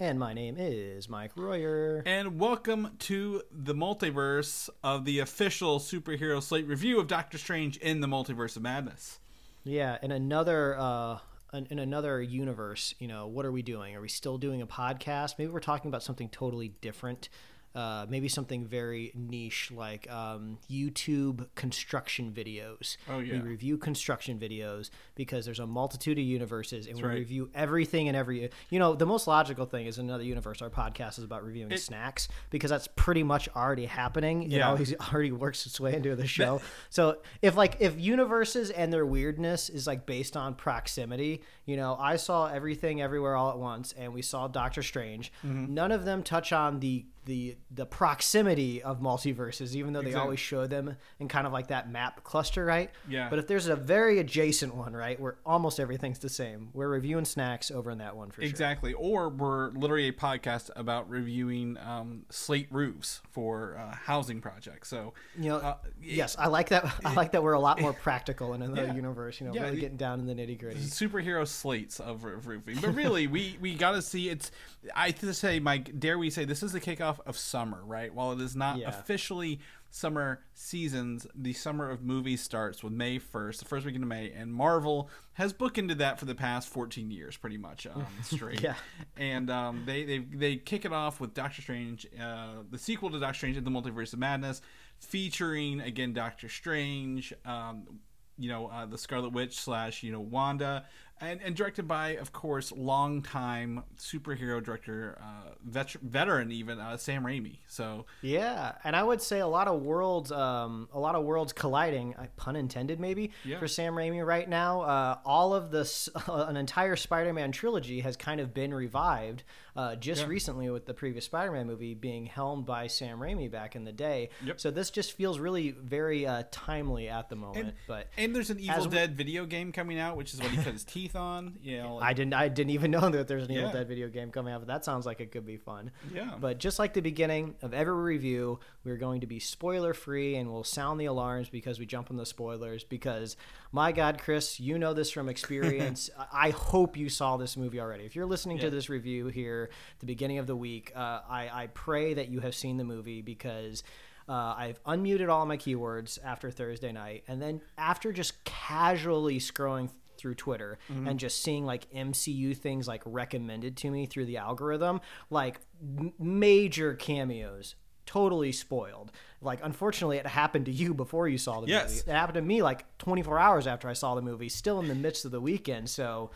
And my name is Mike Royer. and welcome to the multiverse of the official Superhero Slate review of Doctor Strange in the Multiverse of Madness. Yeah, in another uh in in another universe, you know, what are we doing? Are we still doing a podcast? Maybe we're talking about something totally different. Uh, maybe something very niche like um, YouTube construction videos. Oh, yeah. We review construction videos because there's a multitude of universes, and we right. review everything and every. You know, the most logical thing is another universe. Our podcast is about reviewing snacks because that's pretty much already happening. It always already works its way into the show. so if like if universes and their weirdness is like based on proximity, you know, I saw everything everywhere all at once, and we saw Doctor Strange. Mm-hmm. None of them touch on the the the proximity of multiverses, even though they Exactly. always show them in kind of like that map cluster, right? Yeah. But if there's a very adjacent one, right, where almost everything's the same, we're reviewing snacks over in that one for sure. Exactly. Or we're literally a podcast about reviewing um, slate roofs for uh, housing projects. So, You know, uh, yes, I like that. I like that we're a lot more practical in another Yeah. universe. You know, Yeah, really getting down in the nitty gritty. superhero slates of, of roofing. But really, we we got to see it's. I to say, Mike, dare we say this is the kickoff of summer, right? While it is not Yeah. officially summer seasons, the summer of movies starts with May first, the first weekend of May, and Marvel has bookended that for the past fourteen years, pretty much um, straight. Yeah. And um, they they they kick it off with Doctor Strange, uh, the sequel to Doctor Strange in the Multiverse of Madness, featuring again Doctor Strange. Um, you know, uh, the Scarlet Witch slash, you know, Wanda, and, and directed by, of course, longtime superhero director, uh, vet- veteran even, uh, Sam Raimi. So, Yeah, and I would say a lot of worlds, um, a lot of worlds colliding, uh, pun intended, maybe Yeah. for Sam Raimi right now. Uh, all of this, an entire Spider-Man trilogy has kind of been revived uh, just Yeah. recently with the previous Spider-Man movie being helmed by Sam Raimi back in the day. Yep. So this just feels really very uh, timely at the moment. but and there's an Evil As we- Dead video game coming out, which is what he cut his teeth on. You know, I didn't. I didn't even know that there's an Evil Yeah. Dead video game coming out. But that sounds like it could be fun. Yeah. But just like the beginning of every review, we're going to be spoiler free, and we'll sound the alarms because we jump on the spoilers. Because my God, Chris, you know this from experience. I hope you saw this movie already. If you're listening Yeah. to this review here, at the beginning of the week, uh, I I pray that you have seen the movie because. Uh, I've unmuted all my keywords after Thursday night, and then after just casually scrolling through Twitter mm-hmm. and just seeing like MCU things like recommended to me through the algorithm, like m- major cameos. Totally spoiled. Like, unfortunately, it happened to you before you saw the Yes. movie. It happened to me like 24 hours after I saw the movie, still in the midst of the weekend. So,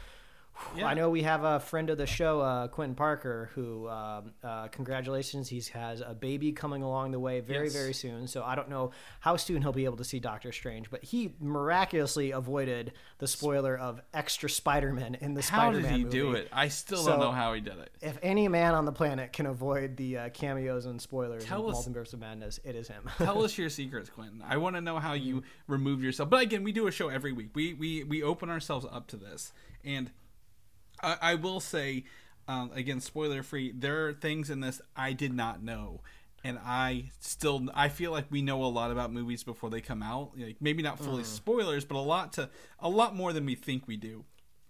Yeah. I know we have a friend of the show, uh, Quentin Parker, who um, uh, congratulations, he has a baby coming along the way very, Yes. very soon. So I don't know how soon he'll be able to see Doctor Strange, but he miraculously avoided the spoiler of extra Spider-Man in the how Spider-Man How did he movie. do it? I still So- don't know how he did it. If any man on the planet can avoid the uh, cameos and spoilers Tell in us- Multiverse of Madness, it is him. Tell us your secrets, Quentin. I want to know how you remove yourself. But again, we do a show every week. We we we open ourselves up to this, and I, I will say, um, again, spoiler free. There are things in this I did not know, and I still I feel like we know a lot about movies before they come out. Like maybe not fully spoilers, but a lot to a lot more than we think we do.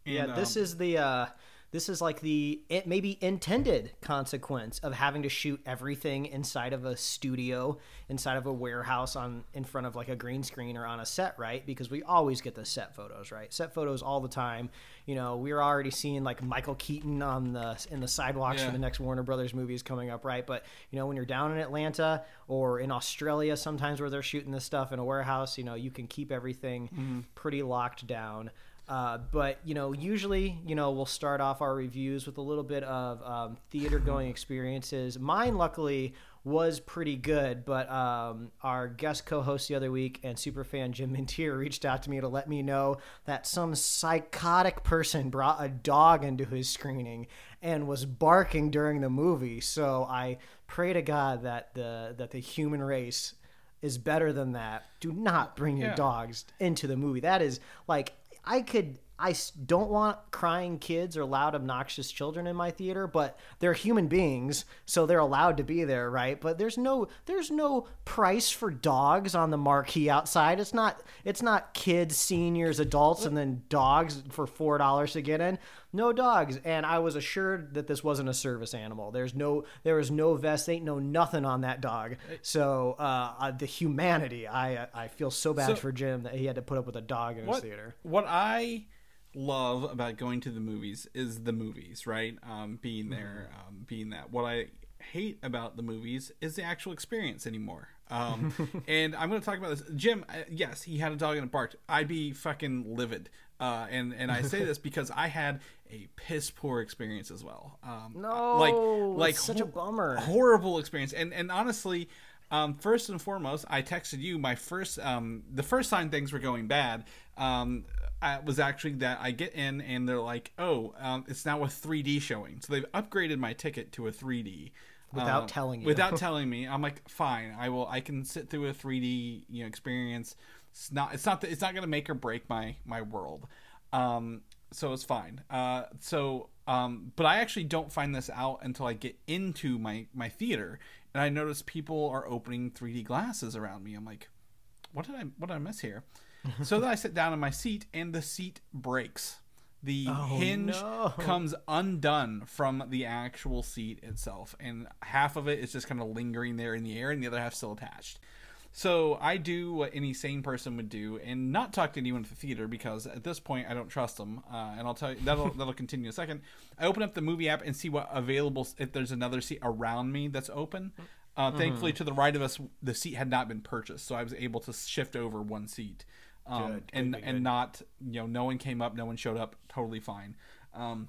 And, yeah, this um, is the uh, this is like the it maybe intended consequence of having to shoot everything inside of a studio, inside of a warehouse on in front of like a green screen or on a set, right? Because we always get the set photos, right? Set photos all the time. You know, we're already seeing like Michael Keaton on the in the sidewalks Yeah. for the next Warner Brothers movies coming up, right? But you know, when you're down in Atlanta or in Australia, sometimes where they're shooting this stuff in a warehouse, you know, you can keep everything mm-hmm. pretty locked down. Uh, but you know, usually, you know, we'll start off our reviews with a little bit of um, theater going experiences. Mine, luckily, was pretty good, but um, our guest co-host the other week and super fan Jim Mintier reached out to me to let me know that some psychotic person brought a dog into his screening and was barking during the movie. So I pray to God that the that the human race is better than that. Do not bring your Yeah. dogs into the movie. That is like I could I don't want crying kids or loud obnoxious children in my theater, but they're human beings, so they're allowed to be there, right? But there's no there's no price for dogs on the marquee outside. It's not it's not kids, seniors, adults and then dogs for $4 to get in. No dogs, and I was assured that this wasn't a service animal. There's no there was no vest, ain't no nothing on that dog. So, uh, uh the humanity, I I feel so bad So- for Jim that he had to put up with a dog in his what theater. what I love about going to the movies is the movies, right? Um, being there, um, being that. What I hate about the movies is the actual experience anymore. Um, and I'm going to talk about this. Jim, uh, yes, he had a dog and it barked. I'd be fucking livid. Uh, and and I say this because I had a piss poor experience as well. Um, No, like like such a bummer. horrible experience. And and honestly, um, first and foremost, I texted you my first um, the first sign things were going bad. Um, I, was actually that I get in and they're like, oh, um, it's now a 3D showing. So they've upgraded my ticket to a 3D. Without um, telling you. Without telling me, I'm like, fine. I will. I can sit through a 3D you know experience. It's not. It's not. It's not going to make or break my my world. Um, so it's fine. Uh, so, um, but I actually don't find this out until I get into my my theater, and I notice people are opening 3D glasses around me. I'm like, what did I what did I miss here? so then I sit down in my seat, and the seat breaks. The hinge no. comes undone from the actual seat itself, and half of it is just kind of lingering there in the air, and the other half still attached. So I do what any sane person would do, and not talk to anyone at the theater because at this point I don't trust them. Uh, and I'll tell you that'll that'll continue in a second. I open up the movie app and see what available if there's another seat around me that's open. Uh, Thankfully, to the right of us, the seat had not been purchased, so I was able to shift over one seat, um, Good, good, and good, and not you know no one came up, no one showed up, totally fine. Um,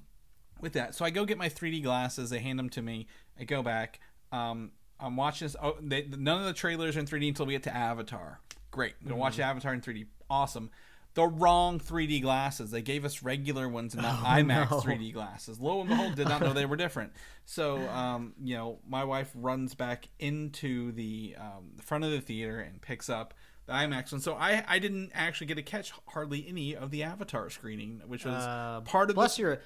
with that. So I go get my 3D glasses. They hand them to me. I go back. Um, I'm watching this. Oh, they, none of the trailers are in 3D until we get to Avatar. Great. I'm gonna watch Avatar in 3D. Awesome. The wrong 3D glasses. They gave us regular ones and not IMAX no. 3D glasses. Lo and behold, did not know they were different. So, um, you know, my wife runs back into the um, the front of the theater and picks up the IMAX one. So I I didn't actually get to catch hardly any of the Avatar screening, which was Uh, part of bless the, your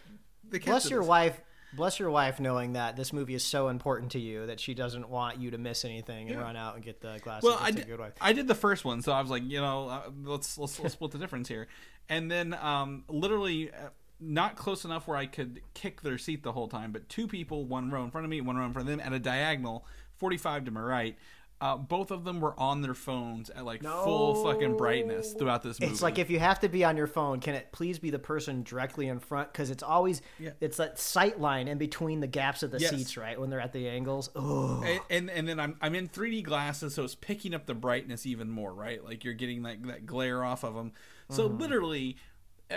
the bless your wife bless your wife knowing that this movie is so important to you that she doesn't want you to miss anything and Yeah. run out and get the glasses. Well, I did, good wife. I did the first one, so I was like, you know, uh, let's, let's let's split the difference here. And then, um, literally, uh, not close enough where I could kick their seat the whole time, but two people, one row in front of me, one row in front of them, at a diagonal, forty-five to my right. Uh, both of them were on their phones at like full fucking brightness throughout this movie. It's like if you have to be on your phone, can it please be the person directly in front? Because it's always Yeah. it's that sight line in between the gaps of the Yes. seats, right? When they're at the angles. Oh, and, and and then I'm I'm in 3D glasses, so it's picking up the brightness even more, right? Like you're getting like that glare off of them. So literally, uh,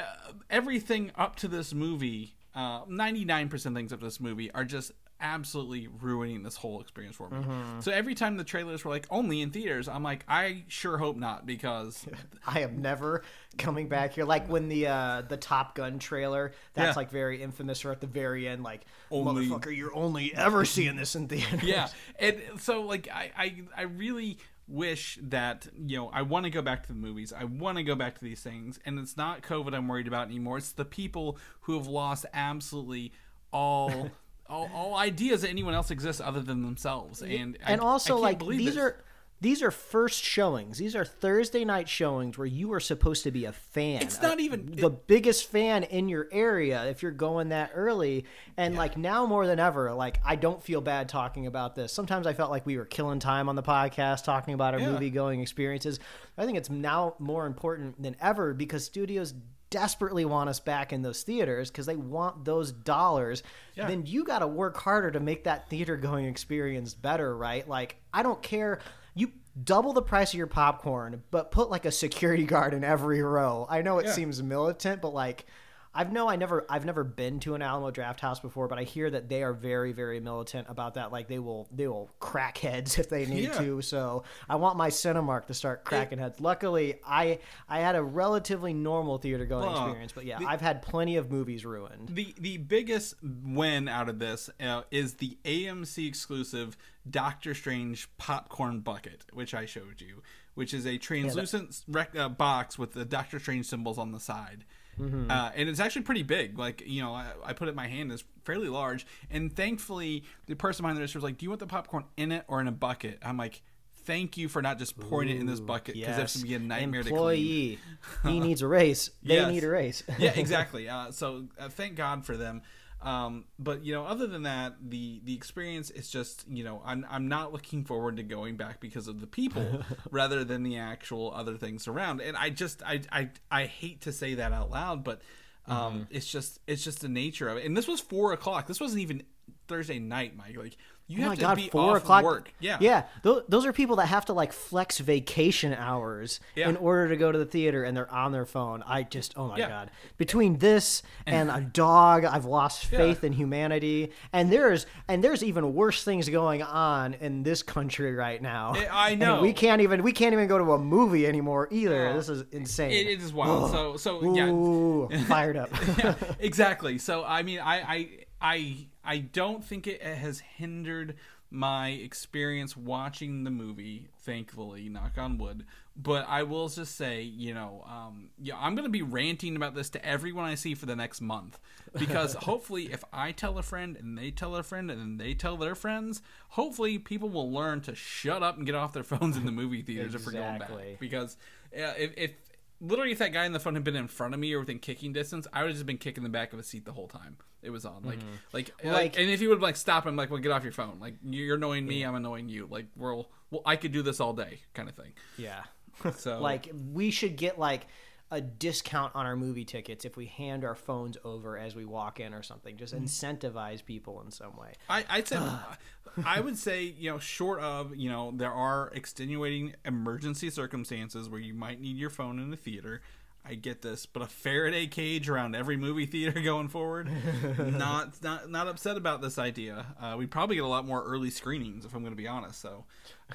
everything up to this movie, uh, 99% things up to this movie are just absolutely ruining this whole experience for me. So every time the trailers were like only in theaters, I'm like, I sure hope not because I am never coming back here. Like when the uh, the Top Gun trailer, that's Yeah. like very infamous. Or at the very end, like Only- motherfucker, you're only ever seeing this in theaters. yeah and so like I, I i really wish that you know i want to go back to the movies i want to go back to these things and it's not covid i'm worried about anymore it's the people who have lost absolutely all all, all ideas that anyone else exists other than themselves. And I- and also I like these this. are these are first showings. These are thursday night showings where you are supposed to be a fan It's not even- the biggest fan in your area if you're going that early. And like now more than ever like i don't feel bad talking about this. Sometimes i felt like we were killing time on the podcast talking about our Yeah. movie going experiences. I think it's now more important than ever because studios desperately want us back in those theaters because they want those dollars Yeah. then you got to work harder to make that theater going experience better right like i don't care you double the price of your popcorn, but put like a security guard in every row. I know it Yeah. seems militant, but like I've no, I never, I've never been to an Alamo Draft House before, but I hear that they are very, very militant about that. Like they will, they will crack heads if they need Yeah. to. So I want my Cinemark to start cracking heads. Luckily, I, I had a relatively normal theater going Well, experience, but yeah, the- I've had plenty of movies ruined. The the biggest win out of this uh, is the AMC exclusive Doctor Strange popcorn bucket, which I showed you, which is a translucent rec- uh, box with the Doctor Strange symbols on the side. Mm-hmm. Uh, and it's actually pretty big. Like you know, I, I put it in my hand. It's fairly large. And thankfully, the person behind the register was like, "Do you want the popcorn in it or in a bucket?" I'm like, "Thank you for not just pouring it in this bucket because that's gonna be a nightmare to clean." Employee, he needs a raise. They Yes. need a raise. yeah, exactly. Uh, so uh, thank God for them. Um, but you know, other than that, the the experience is just you know I'm I'm not looking forward to going back because of the people rather than the actual other things around. And I just I I I hate to say that out loud, but um, Mm-hmm. it's just it's just the nature of it. And this was four o'clock. This wasn't even Thursday night, Mike. Like you Oh my god, four o'clock work. Yeah, yeah. Those, those are people that have to like flex vacation hours Yeah. in order to go to the theater, and they're on their phone. I just, oh my Yeah. god. Between this and a dog, I've lost faith in humanity. And there's and there's even worse things going on in this country right now. I- I And know. we can't even we can't even go to a movie anymore either. this is insane. It, it is wild. so so yeah. Ooh, fired up. yeah, exactly. So I mean, I, I I I don't think it has hindered my experience watching the movie. Thankfully, knock on wood. But I will just say, you know, um, yeah, I'm going to be ranting about this to everyone I see for the next month because hopefully, if I tell a friend and they tell a friend and then they tell their friends, hopefully people will learn to shut up and get off their phones in the movie theaters if we're going back. Because uh, if, if literally if that guy in the phone had been in front of me or within kicking distance, I would have just been kicking the back of a seat the whole time it was on. Like, like, like, Like- and if you would like stop him, like, well, get off your phone. Like, you're annoying me, I'm annoying you. Like, we're, well, I could do this all day, kind of thing. yeah. So, Like we should get like a discount on our movie tickets if we hand our phones over as we walk in or something. Just Mm. incentivize people in some way. I, I'd say, I would say, you know, short of, you know, there are extenuating emergency circumstances where you might need your phone in the theater. I get this, but a Faraday cage around every movie theater going forward, not not not upset about this idea. Uh, we'd probably get a lot more early screenings if I'm going to be honest. So,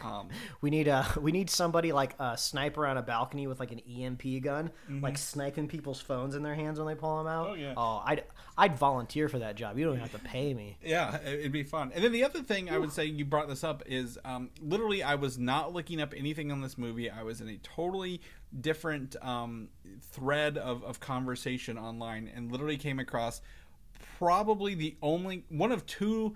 um, We need a we need somebody like a sniper on a balcony with like an EMP gun, like sniping people's phones in their hands when they pull them out. Mm-hmm. Oh, yeah. Oh, I'd I'd volunteer for that job. You don't have to pay me. Yeah, it- it'd be fun. And then the other thing I would say you brought this up is um, literally I was not looking up anything on this movie. I was in a totally different um, thread of, of conversation online and literally came across probably the only one of two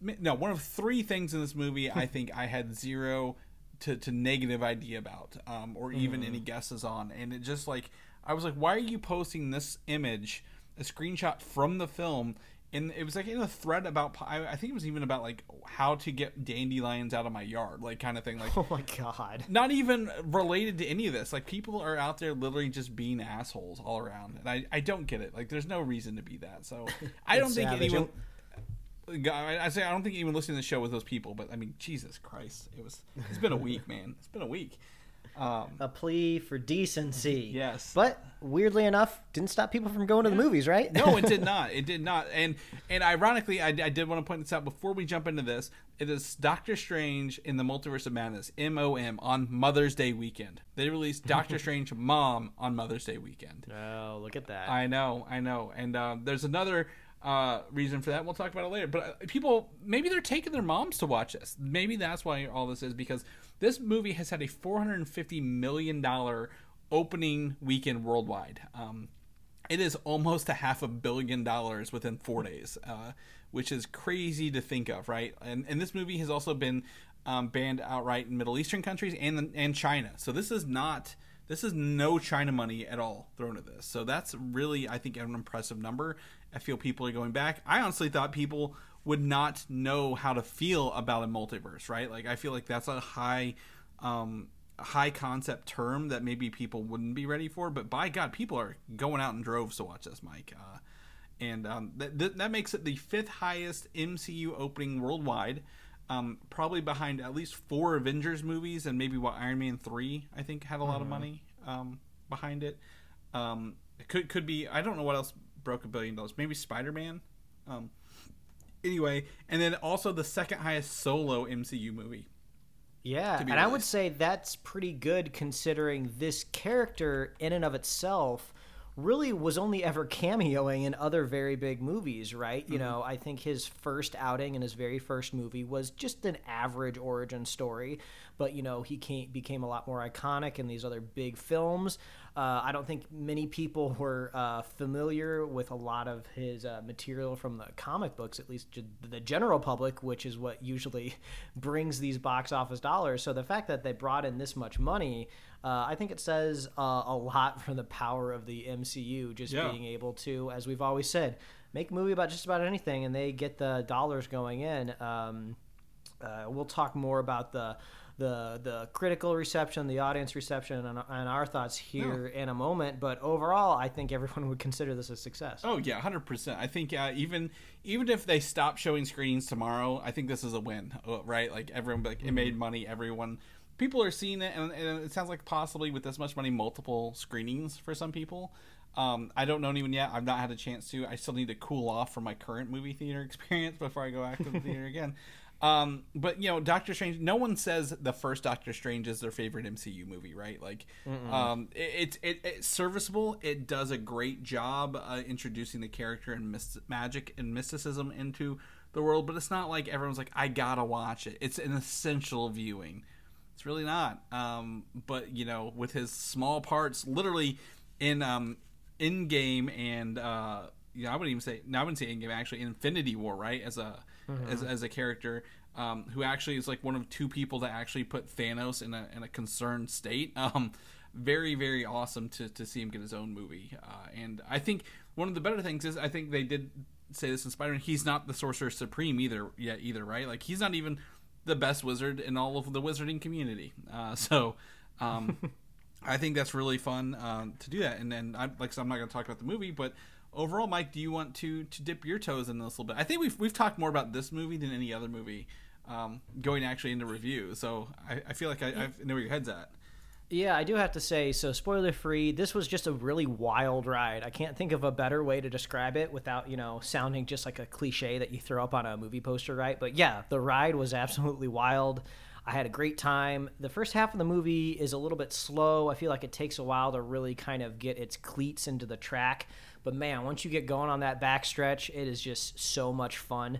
no one of three things in this movie I think I had zero to, to negative idea about um, or even any guesses on. And it just like I was like why are you posting this image a screenshot from the film and it was like in a thread about I I think it was even about like how to get dandelions out of my yard like kind of thing like Oh my god. not even related to any of this. Like people are out there literally just being assholes all around, and I, I don't get it. Like there's no reason to be that. So I don't think savage. anyone. I I say I don't think anyone listening to the show was those people, but I mean Jesus Christ, it was. It's been a week, man. It's been a week. Um, A plea for decency. Yes. But weirdly enough, didn't stop people from going to the movies, right? no, it did not. It did not. And and ironically, I, I did want to point this out before we jump into this. It is Doctor Strange in the Multiverse of Madness (MOM) on Mother's Day weekend. They released Doctor Strange Mom on Mother's Day weekend. Oh, look at that. I know, I know. And um, there's another uh, reason for that. We'll talk about it later. But uh, people, maybe they're taking their moms to watch this. Maybe that's why all this is because this movie has had a 450 million dollar opening weekend worldwide. Um, it is almost a half a billion dollars within four days, uh, which is crazy to think of, right? And and this movie has also been um, banned outright in Middle Eastern countries and and China. So this is not this is no China money at all thrown at this. So that's really I think an impressive number. I feel people are going back. I honestly thought people would not know how to feel about a multiverse, right? Like I feel like that's a high um, high concept term that maybe people wouldn't be ready for. But by God, people are going out in droves to watch this, Mike. Uh, and um, that, that that makes it the fifth highest MCU opening worldwide. Um, probably behind at least four Avengers movies and maybe what Iron Man three I think had a lot Mm-hmm. of money um, behind it. Um, it could could be I don't know what else broke a billion dollars. Maybe Spider Man. Um, anyway, and then also the second highest solo MCU movie. Yeah, and be I would say that's pretty good considering this character in and of itself really was only ever cameoing in other very big movies, right? Mm-hmm. You know, I think his first outing in his very first movie was just an average origin story, but you know, he came, became a lot more iconic in these other big films. Uh, I don't think many people were uh, familiar with a lot of his uh, material from the comic books, at least the general public, which is what usually brings these box office dollars. So the fact that they brought in this much money, uh, I think it says uh, a lot for the power of the MCU, just Yeah. being able to, as we've always said, make a movie about just about anything, and they get the dollars going in. Um, uh, we'll talk more about the the the critical reception, the audience reception, and, and our thoughts here in a moment. But overall, I think everyone would consider this a success. Oh yeah, hundred percent. I think uh, even even if they stop showing screenings tomorrow, I think this is a win, uh, right? Like everyone, like it made money. Everyone, people are seeing it, and, and it sounds like possibly with this much money, multiple screenings for some people. Um, I don't know anyone yet. I've not had a chance to. I still need to cool off from my current movie theater experience before I go back to the theater again. Um, but you know, Doctor Strange. No one says the first Doctor Strange is their favorite MCU movie, right? Like, um, it, it's it, it's serviceable. It does a great job uh, introducing the character and myst- magic and mysticism into the world. But it's not like everyone's like, I gotta watch it. It's an essential viewing. It's really not. Um, but you know, with his small parts, literally in um, Endgame and uh, you know, I wouldn't even say no, I wouldn't say Endgame actually Infinity War, right? As a as, as a character um, who actually is like one of two people that actually put Thanos in a in a concerned state. Um, very very awesome to to see him get his own movie. Uh, and I think one of the better things is I think they did say this in Spider-Man. He's not the Sorcerer Supreme either yet either, right? Like he's not even the best wizard in all of the wizarding community. Uh, so. Um, I think that's really fun um, to do that. And then, I, like said, I'm not going to talk about the movie, but overall, Mike, do you want to to dip your toes in this a little bit? I think we've we've talked more about this movie than any other movie um, going actually into review. So I, I feel like I, I know where your head's at. Yeah, I do have to say, so spoiler free, this was just a really wild ride. I can't think of a better way to describe it without, you know, sounding just like a cliche that you throw up on a movie poster, right? But yeah, the ride was absolutely wild. I had a great time. The first half of the movie is a little bit slow. I feel like it takes a while to really kind of get its cleats into the track. But man, once you get going on that backstretch, it is just so much fun.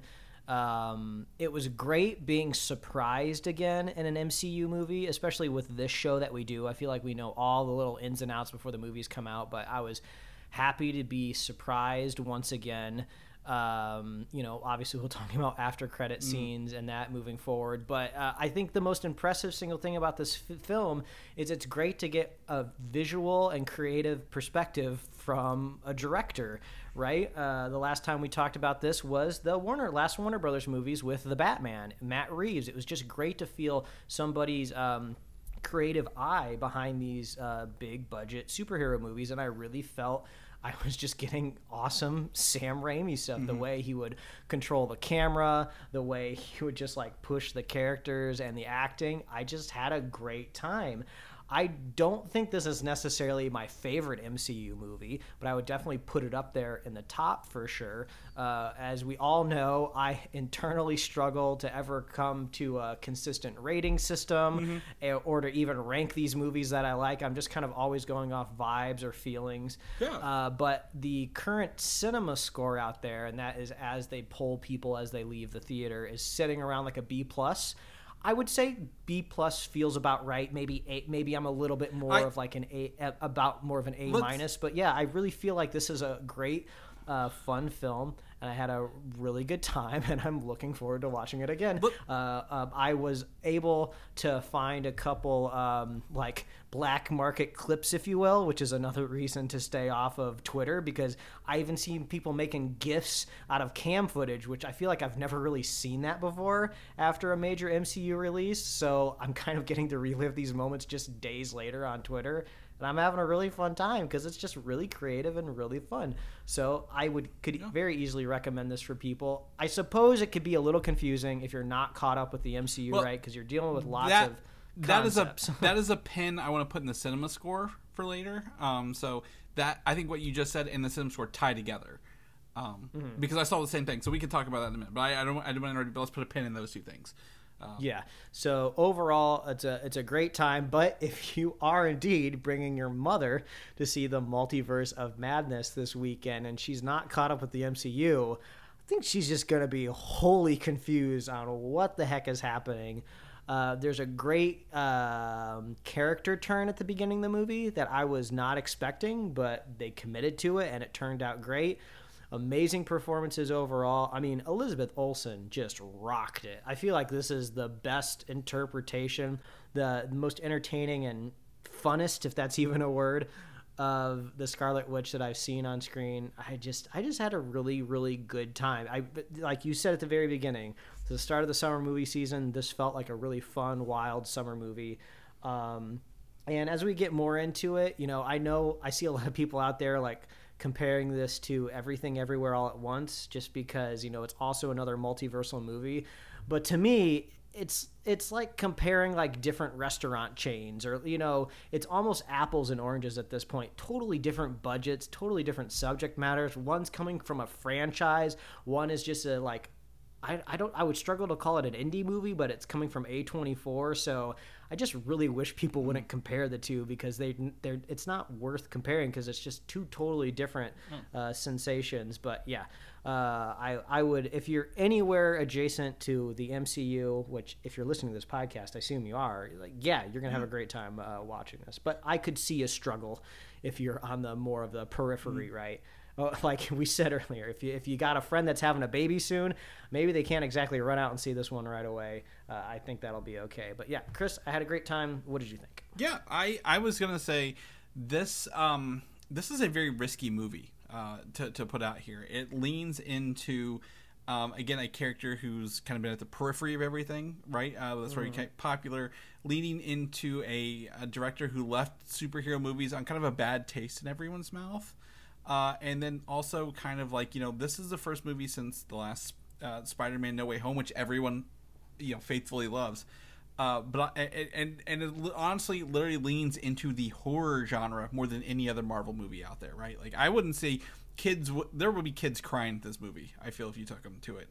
Um, it was great being surprised again in an MCU movie, especially with this show that we do. I feel like we know all the little ins and outs before the movies come out, but I was happy to be surprised once again. Um, you know, obviously we'll talk about after credit scenes and that moving forward, but uh, I think the most impressive single thing about this f- film is it's great to get a visual and creative perspective from a director, right? Uh, the last time we talked about this was the Warner last Warner Brothers movies with the Batman, Matt Reeves. It was just great to feel somebody's um, creative eye behind these uh, big budget superhero movies, and I really felt. I was just getting awesome Sam Raimi stuff. The mm-hmm. way he would control the camera, the way he would just like push the characters and the acting. I just had a great time. I don't think this is necessarily my favorite MCU movie, but I would definitely put it up there in the top for sure. Uh, as we all know, I internally struggle to ever come to a consistent rating system eh, or to even rank these movies that I like. I'm just kind of always going off vibes or feelings. Yeah. Uh, but the current cinema score out there, and that is as they poll people as they leave the theater, is sitting around like a B plus. I would say B plus feels about right. Maybe A, maybe I'm a little bit more I- of like an A, a- about more of an A minus. But yeah, I really feel like this is a great, uh, fun film, and I had a really good time, and I'm looking forward to watching it again. Look- Uh, um, I was able to find a couple um, like black market clips, if you will, which is another reason to stay off of Twitter because I even seen people making gifs out of cam footage, which I feel like I've never really seen that before after a major MCU release. So I'm kind of getting to relive these moments just days later on Twitter. And I'm having a really fun time because it's just really creative and really fun. So I would could very easily recommend this for people. I suppose it could be a little confusing if you're not caught up with the MCU, Well, right? Because you're dealing with lots that of that is a that is a pin I want to put in the cinema score for later. Um, so that I think what you just said and the cinema score tie together. Um, Mm-hmm. because I saw the same thing, so we can talk about that in a minute. But I, I don't I don't want to already. But let's put a pin in those two things. Yeah. So overall, it's a it's a great time. But if you are indeed bringing your mother to see the Multiverse of Madness this weekend, and she's not caught up with the MCU, I think she's just gonna be wholly confused on what the heck is happening. Uh, there's a great um, character turn at the beginning of the movie that I was not expecting, but they committed to it, and it turned out great amazing performances overall. I mean, Elizabeth Olsen just rocked it. I feel like this is the best interpretation, the, most entertaining and funnest, if that's even a word, of the Scarlet Witch that I've seen on screen. I just, I just had a really, really good time. I, like you said at the very beginning, the start of the summer movie season, this felt like a really fun, wild summer movie. Um, and as we get more into it, you know, I know I see a lot of people out there like comparing this to Everything Everywhere All at Once just because, you know, it's also another multiversal movie. But to me, it's it's like comparing like different restaurant chains or you know it's almost apples and oranges at this point. Totally different budgets totally different subject matters. One's coming from a franchise. One is just a like I, I don't I would struggle to call it an indie movie, but it's coming from A24, so I just really wish people wouldn't compare the two because they they're it's not worth comparing because it's just two totally different uh, sensations. But yeah, uh, I I would if you're anywhere adjacent to the MCU, which if you're listening to this podcast, I assume you are, like yeah, you're gonna have a great time uh, watching this. But I could see a struggle if you're on the more of the periphery, right? Like we said earlier, if you if you got a friend that's having a baby soon, maybe they can't exactly run out and see this one right away. Uh, I think that'll be okay. But yeah, Chris, I had a great time. What did you think? Yeah, I I was gonna say this um this is a very risky movie uh, to to put out here. It leans into um, again a character who's kind of been at the periphery of everything, right? Uh, that's where he became popular, leading into a, a director who left superhero movies on kind of a bad taste in everyone's mouth. Uh, and then also kind of like you know this is the first movie since the last uh, Spider-Man No Way Home, which everyone you know faithfully loves. Uh, but and and it honestly literally leans into the horror genre more than any other Marvel movie out there, right? Like I wouldn't say kids there would be kids crying at this movie. I feel if you took them to it.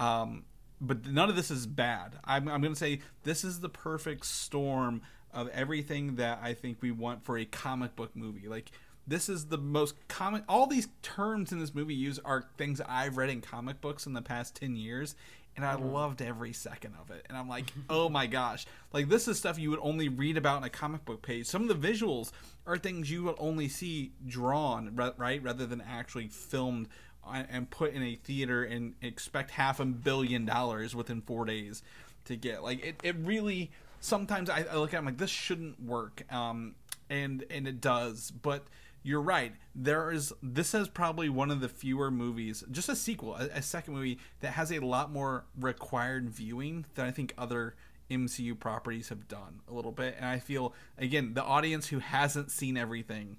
Um, but none of this is bad. I'm, I'm going to say this is the perfect storm of everything that I think we want for a comic book movie. Like this is the most comic. All these terms in this movie use are things I've read in comic books in the past ten years, and I loved every second of it. And I'm like, oh my gosh, like this is stuff you would only read about in a comic book page. Some of the visuals are things you would only see drawn, right, rather than actually filmed uh, and put in a theater and expect half a billion dollars within four days to get. Like it, it really. Sometimes I, I look at it, I'm like, this shouldn't work, um, and and it does, but you're right. There is this is probably one of the fewer movies, just a sequel, a, a second movie that has a lot more required viewing than I think other MCU properties have done a little bit. And I feel again the audience who hasn't seen everything.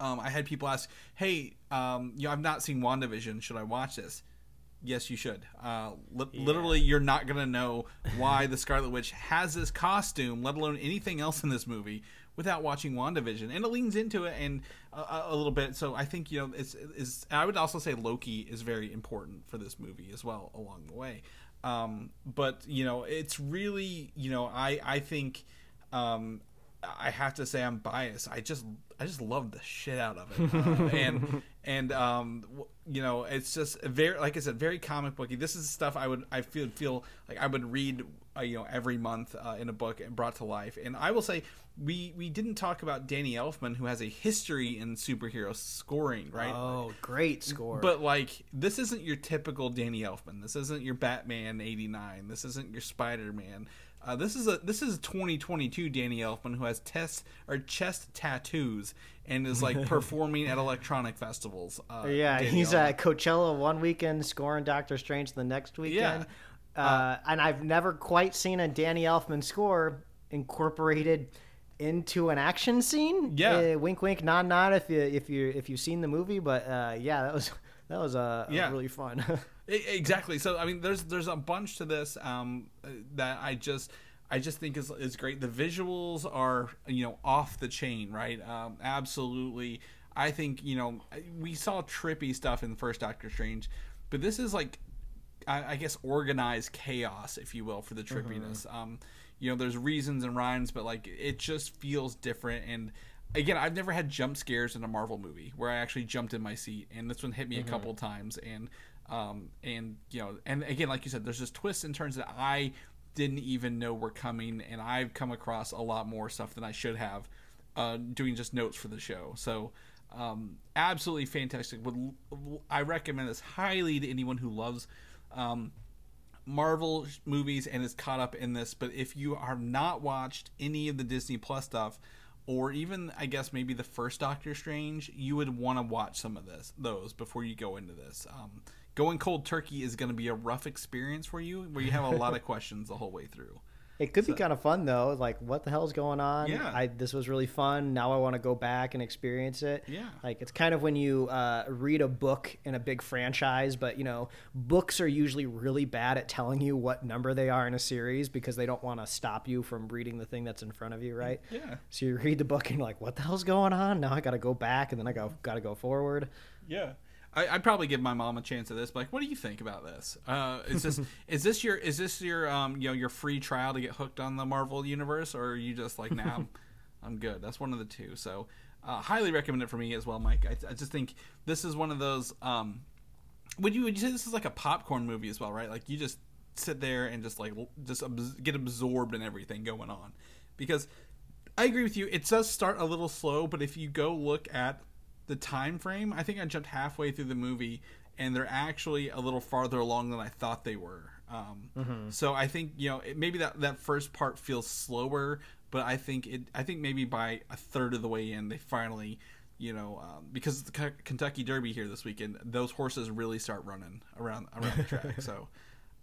Um, I had people ask, "Hey, um, you know, I've not seen WandaVision. Should I watch this?" Yes, you should. Uh, li- Literally, you're not gonna know why the Scarlet Witch has this costume, let alone anything else in this movie, without watching WandaVision. And it leans into it and uh, a little bit. So I think you know it's is. I would also say Loki is very important for this movie as well along the way. Um, but you know, it's really you know I I think. Um, I have to say I'm biased. I just I just love the shit out of it, uh, and and um you know it's just very like I said very comic booky. This is stuff I would I feel feel like I would read uh, you know every month uh, in a book and brought to life. And I will say we we didn't talk about Danny Elfman who has a history in superhero scoring, right? Oh, great score! But like, this isn't your typical Danny Elfman. This isn't your Batman '89. This isn't your Spider Man. Uh, this is a this is 2022 Danny Elfman who has test or chest tattoos and is like performing at electronic festivals. Uh, yeah, Danny he's Elfman. at Coachella one weekend, scoring Doctor Strange the next weekend. Uh, and I've never quite seen a Danny Elfman score incorporated into an action scene. Yeah. Uh, wink, wink, nod, nod. If you if you if you've seen the movie, but uh, yeah, that was that was uh, Yeah. really fun. Exactly. So I mean, there's there's a bunch to this um, that I just I just think is is great. The visuals are you know off the chain, right? Um, absolutely. I think you know we saw trippy stuff in the first Doctor Strange, but this is like I, I guess organized chaos, if you will, for the trippiness. Um, you know, there's reasons and rhymes, but like it just feels different. And again, I've never had jump scares in a Marvel movie where I actually jumped in my seat, and this one hit me a couple times. And um, and you know, and again, like you said, there's just twists and turns that I didn't even know were coming, and I've come across a lot more stuff than I should have uh, doing just notes for the show. So. Um, absolutely fantastic. Would I recommend this highly to anyone who loves um, Marvel movies and is caught up in this. But if you have not watched any of the Disney Plus stuff, or even I guess maybe the first Doctor Strange, you would want to watch some of this those before you go into this. Um, going cold turkey is going to be a rough experience for you, where you have a lot of questions the whole way through. It could be kind of fun though. Like, what the hell's going on? Yeah. I this was really fun. Now I want to go back and experience it. Yeah. Like it's kind of when you uh, read a book in a big franchise, but you know, books are usually really bad at telling you what number they are in a series because they don't want to stop you from reading the thing that's in front of you, right? Yeah. So you read the book and you're like, what the hell's going on? Now I got to go back and then I go got to go forward. Yeah. I, I'd probably give my mom a chance at this. But like, what do you think about this? Uh, is this is this your is this your um you know your free trial to get hooked on the Marvel universe, or are you just like, nah, I'm, I'm good. That's one of the two. So, uh, highly recommend it for me as well, Mike. I, I just think this is one of those. Um, would you would you say this is like a popcorn movie as well, right? Like you just sit there and just like just get absorbed in everything going on, because I agree with you. It does start a little slow, but if you go look at the time frame, I think I jumped halfway through the movie, and they're actually a little farther along than I thought they were. Um, So I think you know it, maybe that that first part feels slower, but I think it. I think maybe by a third of the way in, they finally. You know, um, because of the K- Kentucky Derby here this weekend, those horses really start running around around the track. So,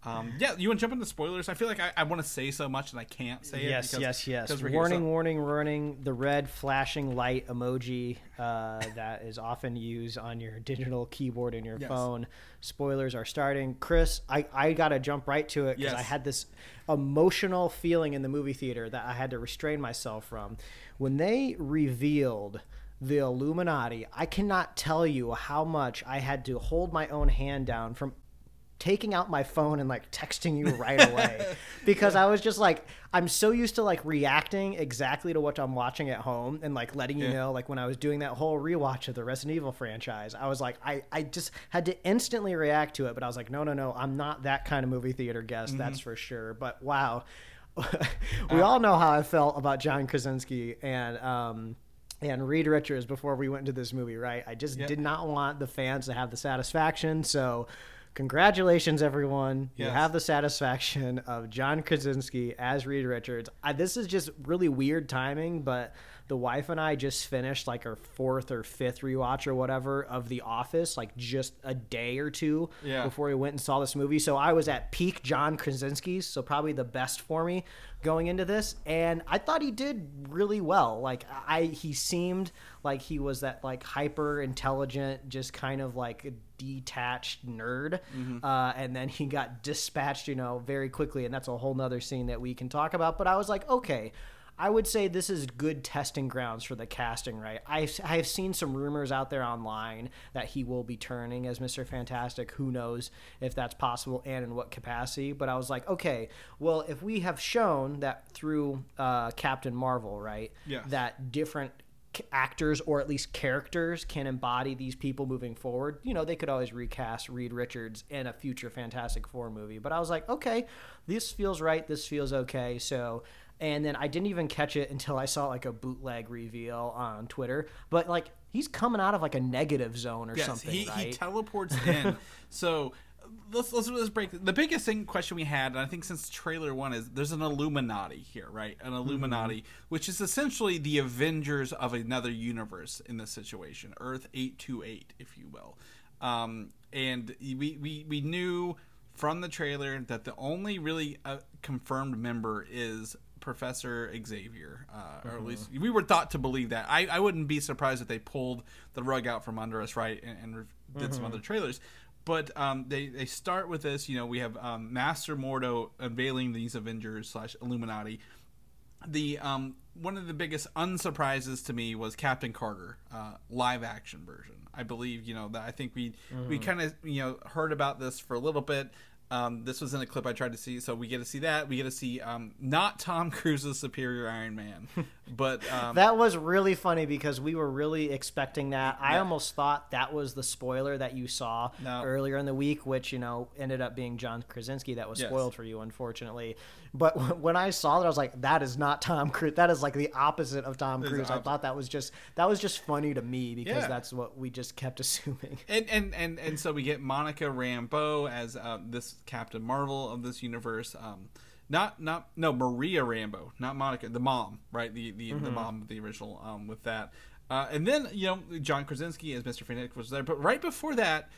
um, yeah, you want to jump into spoilers? I feel like I, I want to say so much and I can't say it. Yes, because- yes, yes. because we're here. Warning, So- warning, warning. The red flashing light emoji uh, that is often used on your digital keyboard in your Yes. phone. Spoilers are starting. Chris, I, I got to jump right to it because I had this emotional feeling in the movie theater that I had to restrain myself from. When they revealed the Illuminati, I cannot tell you how much I had to hold my own hand down from taking out my phone and like texting you right away because I was just like I'm so used to like reacting exactly to what I'm watching at home and like letting you Yeah. know like when I was doing that whole rewatch of the Resident Evil franchise I was like I I just had to instantly react to it but I was like no no no I'm not that kind of movie theater guest Mm-hmm. that's for sure but wow we Uh, all know how I felt about John Krasinski and um and Reed Richards before we went into this movie, right? I just Yeah. did not want the fans to have the satisfaction. So, congratulations, everyone. You have the satisfaction of John Krasinski as Reed Richards. I, this is just really weird timing, but the wife and I just finished like our fourth or fifth rewatch or whatever of The Office, like just a day or two Yeah. before we went and saw this movie. So I was at peak John Krasinski's, so probably the best for me going into this. And I thought he did really well. Like I, he seemed like he was that like hyper intelligent, just kind of like detached nerd. Uh, and then he got dispatched, you know, very quickly. And that's a whole nother scene that we can talk about. But I was like, okay. I would say this is good testing grounds for the casting, right? I've, I've seen some rumors out there online that he will be turning as Mr. Fantastic. Who knows if that's possible and in what capacity? But I was like, okay, well, if we have shown that through uh, Captain Marvel, right, Yes. that different c- actors or at least characters can embody these people moving forward. You know, they could always recast Reed Richards in a future Fantastic Four movie. But I was like, okay, this feels right. This feels okay. So, and then I didn't even catch it until I saw like a bootleg reveal on Twitter. But like, he's coming out of like a negative zone or Yes, something, he, right? he teleports in. so let's let's let's break the biggest thing question we had, and I think since trailer one is there's an Illuminati here, right? An Illuminati, which is essentially the Avengers of another universe in this situation, Earth eight two eight, if you will. Um, and we, we we knew from the trailer that the only really uh, confirmed member is Professor Xavier, uh, or at least we were thought to believe that. I, I wouldn't be surprised if they pulled the rug out from under us, right, and, and did some other trailers. But um, they they start with this. You know, we have um, Master Mordo unveiling these Avengers slash Illuminati. The um, one of the biggest unsurprises to me was Captain Carter, uh, live action version. I believe you know that I think we we kind of you know heard about this for a little bit. Um, this was in a clip I tried to see, so we get to see that. We get to see um, not Tom Cruise's Superior Iron Man, but um, That was really funny because we were really expecting that. I almost thought that was the spoiler that you saw No. earlier in the week, which you know ended up being John Krasinski. That was Yes. spoiled for you, unfortunately. But when I saw that, I was like, "That is not Tom Cruise. That is like the opposite of Tom is Cruise." I thought that was just that was just funny to me because Yeah. that's what we just kept assuming. and and and and so we get Monica Rambeau as uh, this Captain Marvel of this universe. Um, not not no Maria Rambeau, not Monica, the mom, right? The the, the mom of the original. Um, with that, uh, and then you know John Krasinski as Mister Fantastic was there, but right before that,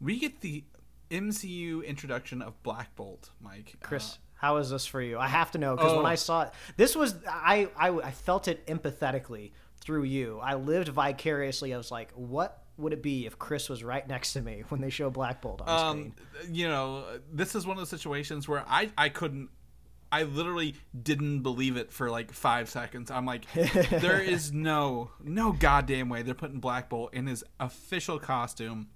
we get the MCU introduction of Black Bolt, Mike. Chris, Uh, how is this for you? I have to know because when Oh. I saw it, this was I, I I felt it empathetically through you. I lived vicariously. I was like, what would it be if Chris was right next to me when they show Black Bolt on um, screen? you know, this is one of those situations where I I couldn't. I literally didn't believe it for like five seconds. I'm like, there is no, no goddamn way they're putting Black Bolt in his official costume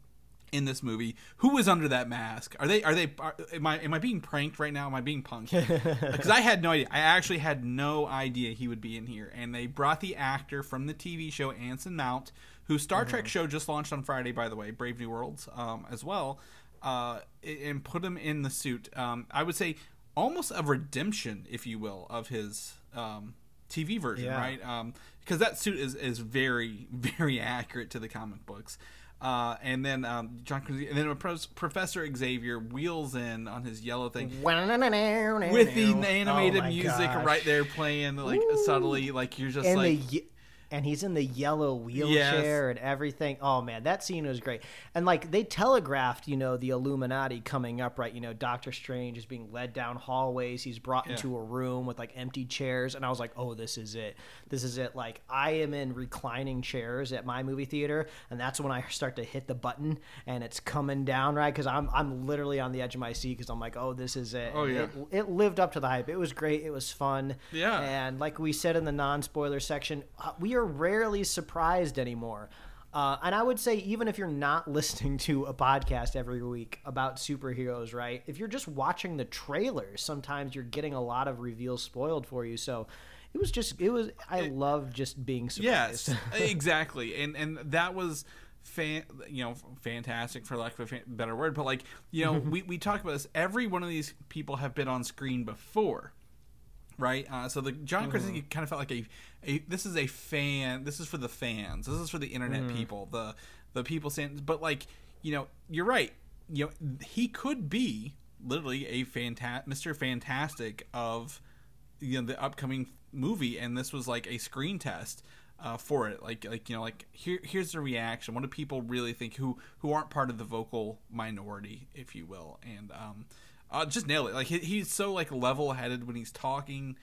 in this movie. Who is under that mask? Are they? Are they? Are, am I? Am I being pranked right now? Am I being punked? Because I had no idea. I actually had no idea he would be in here, and they brought the actor from the TV show Anson Mount, whose Star Trek show just launched on Friday, by the way, Brave New Worlds, um, as well, uh, and put him in the suit. Um, I would say almost a redemption, if you will, of his um, TV version, Yeah. right? Um, because that suit is is very very accurate to the comic books. Uh, and then um, John, Krasinski- and then Professor Xavier wheels in on his yellow thing with the animated Oh music gosh. right there playing like subtly, like you're just and like, the and he's in the yellow wheelchair and everything. Oh man, that scene was great. And like they telegraphed, you know, the Illuminati coming up, right? You know, Doctor Strange is being led down hallways. He's brought Yeah. into a room with like empty chairs, and I was like, oh, this is it. This is it. Like I am in reclining chairs at my movie theater, and that's when I start to hit the button, and it's coming down, right? Because I'm I'm literally on the edge of my seat because I'm like, oh, this is it. Oh, yeah. It, it lived up to the hype. It was great. It was fun. Yeah. And like we said in the non-spoiler section, uh, we are rarely surprised anymore. Uh, and I would say, even if you're not listening to a podcast every week about superheroes, right? If you're just watching the trailers, sometimes you're getting a lot of reveals spoiled for you. So it was just, it was, I love just being surprised. yes, exactly, and and that was. Fan, you know, fantastic for lack of a fan, better word, but like, you know, we, we talk about this. Every one of these people have been on screen before, right? Uh, so the John Krasinski kind of felt like a, a this is a fan. This is for the fans. This is for the internet people. The the people saying, but like you know, you're right. You know, he could be literally a fanta- Mr. Fantastic of you know the upcoming movie, and this was like a screen test. Uh, for it, like, like you know, like here, here's the reaction. What do people really think who who aren't part of the vocal minority, if you will? And um, uh, just nail it. Like he, he's so like level headed when he's talking.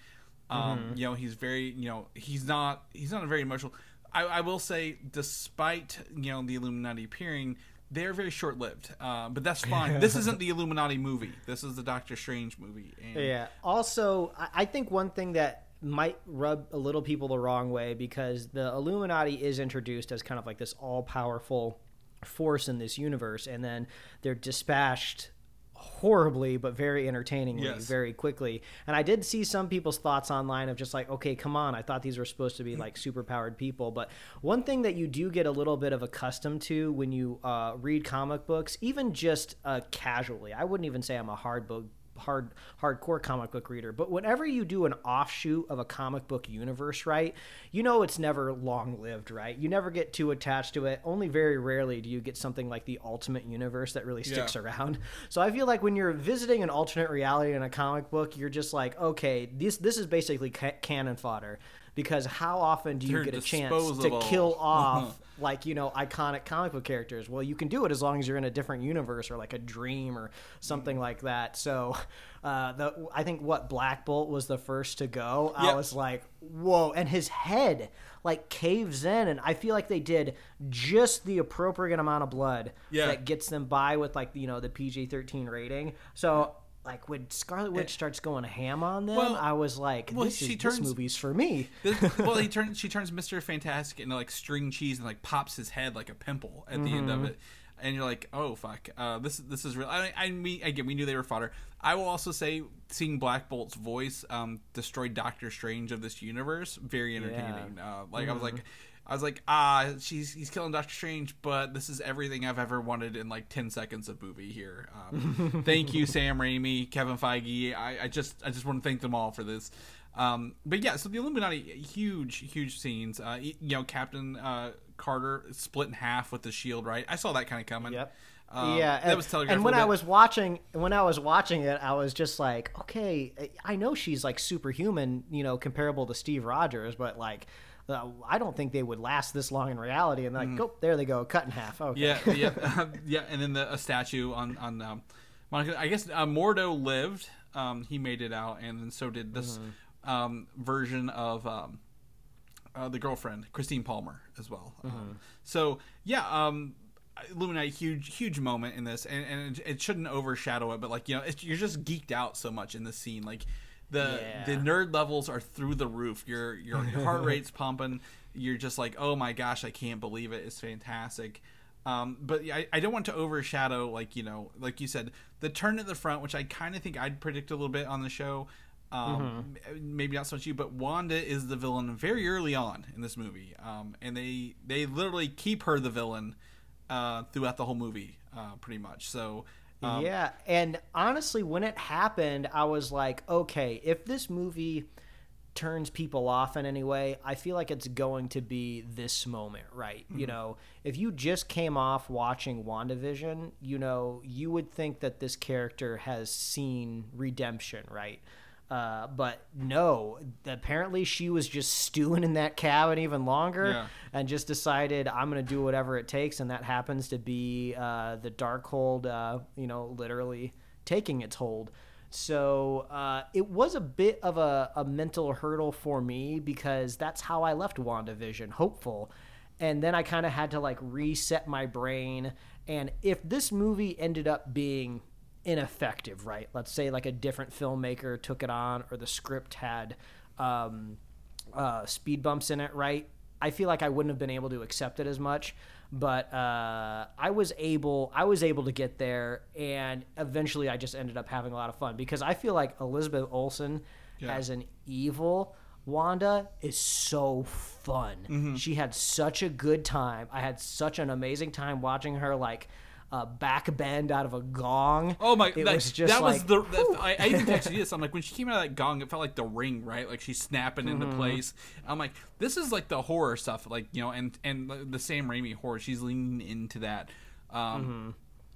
Um, You know, he's very you know he's not he's not a very emotional. I, I will say, despite you know the Illuminati appearing, they're very short lived. Uh, but that's fine. this isn't the Illuminati movie. This is the Doctor Strange movie. And, Yeah. Also, I- I think one thing that might rub a little people the wrong way because the Illuminati is introduced as kind of like this all powerful force in this universe, and then they're dispatched horribly but very entertainingly Yes. very quickly. And i did see some people's thoughts online of just like okay come on. I thought these were supposed to be like super powered people. But one thing that you do get a little bit of accustomed to when you uh, read comic books even just uh, casually i wouldn't even say i'm a hard book hard hardcore comic book reader. But whenever you do an offshoot of a comic book universe right you know it's never long lived right? You never get too attached to it. Only very rarely do you get something like the ultimate universe that really sticks Yeah. around. So i feel like when you're visiting an alternate reality in a comic book you're just like okay this this is basically ca- cannon fodder because how often do you They're get a chance disposable. to kill off like you know iconic comic book characters? Well, you can do it as long as you're in a different universe or like a dream or something like that. So, uh, the I think what Black Bolt was the first to go. I Yep. was like, whoa, and his head like caves in, and I feel like they did just the appropriate amount of blood Yeah. that gets them by with like you know the PG-13 rating. So. Like when Scarlet Witch starts going ham on them, Well- I was like, well, "This, she is, turns- this movie's for me." This- well, he turns. She turns Mister Fantastic into like string cheese and like pops his head like a pimple at the end of Mm-hmm. it, and you're like, oh fuck, uh, this this is real. I, I mean, again, we knew they were fodder. I will also say, seeing Black Bolt's voice um, destroy Doctor Strange of this universe, very entertaining. Uh, like I was Mm-hmm. like. I was like, ah, she's he's killing Doctor Strange, but this is everything I've ever wanted in like ten seconds of movie here. Um, thank you, Sam Raimi, Kevin Feige. I, I just I just want to thank them all for this. Um, but yeah, so the Illuminati, huge, huge scenes. Uh, you know, Captain uh, Carter split in half with the shield. Right, I saw that kind of coming. Yep. Um, yeah, that and, was telegraphed. and when I was watching, when I was watching it, I was just like, okay, I know she's like superhuman, you know, comparable to Steve Rogers, but like, uh, I don't think they would last this long in reality. And like, oh, there they go, cut in half. Okay. Mm-hmm. Yeah, yeah, yeah, and then the a statue on on um, Monica. I guess uh, Mordo lived. Um, he made it out, and then so did this Mm-hmm. um, version of um, uh, the girlfriend, Christine Palmer, as well. Mm-hmm. Um, so yeah, um, Illuminati, huge, huge moment in this, and, and it, it shouldn't overshadow it. But like you know, it's, you're just geeked out so much in this scene, like. The, Yeah. the nerd levels are through the roof. Your your heart rate's pumping. You're just like, oh my gosh, I can't believe it. It's fantastic. Um, but I, I don't want to overshadow, like you know, like you said, the turn at the front, which I kind of think I'd predict a little bit on the show. Um, m- Maybe not so much you, but Wanda is the villain very early on in this movie, um, and they they literally keep her the villain uh, throughout the whole movie, uh, pretty much. So um, yeah, and honestly, when it happened, I was like, okay, if this movie turns people off in any way, I feel like it's going to be this moment, right? You know, if you just came off watching WandaVision, you know, you would think that this character has seen redemption, right? Uh, but no, apparently she was just stewing in that cabin even longer Yeah. and just decided I'm going to do whatever it takes, and that happens to be uh, the Darkhold, uh, you know, literally taking its hold. So uh, it was a bit of a, a mental hurdle for me because that's how I left WandaVision, hopeful. And then I kind of had to like reset my brain. And if this movie ended up being ineffective, right? Let's say like a different filmmaker took it on or the script had um, uh, speed bumps in it, right? I feel like I wouldn't have been able to accept it as much, but uh, I was able. I was able to get there, and eventually, I just ended up having a lot of fun because I feel like Elizabeth Olsen Yeah. as an evil Wanda is so fun. Mm-hmm. She had such a good time. I had such an amazing time watching her like. Uh, back bend out of a gong. Oh my! It that, was just that like, was the. the I, I even texted this. I'm like, when she came out of that gong, it felt like the ring, right? Like she's snapping Mm-hmm. into place. I'm like, this is like the horror stuff, like you know, and and the- Sam Raimi horror. She's leaning into that. Um, Mm-hmm.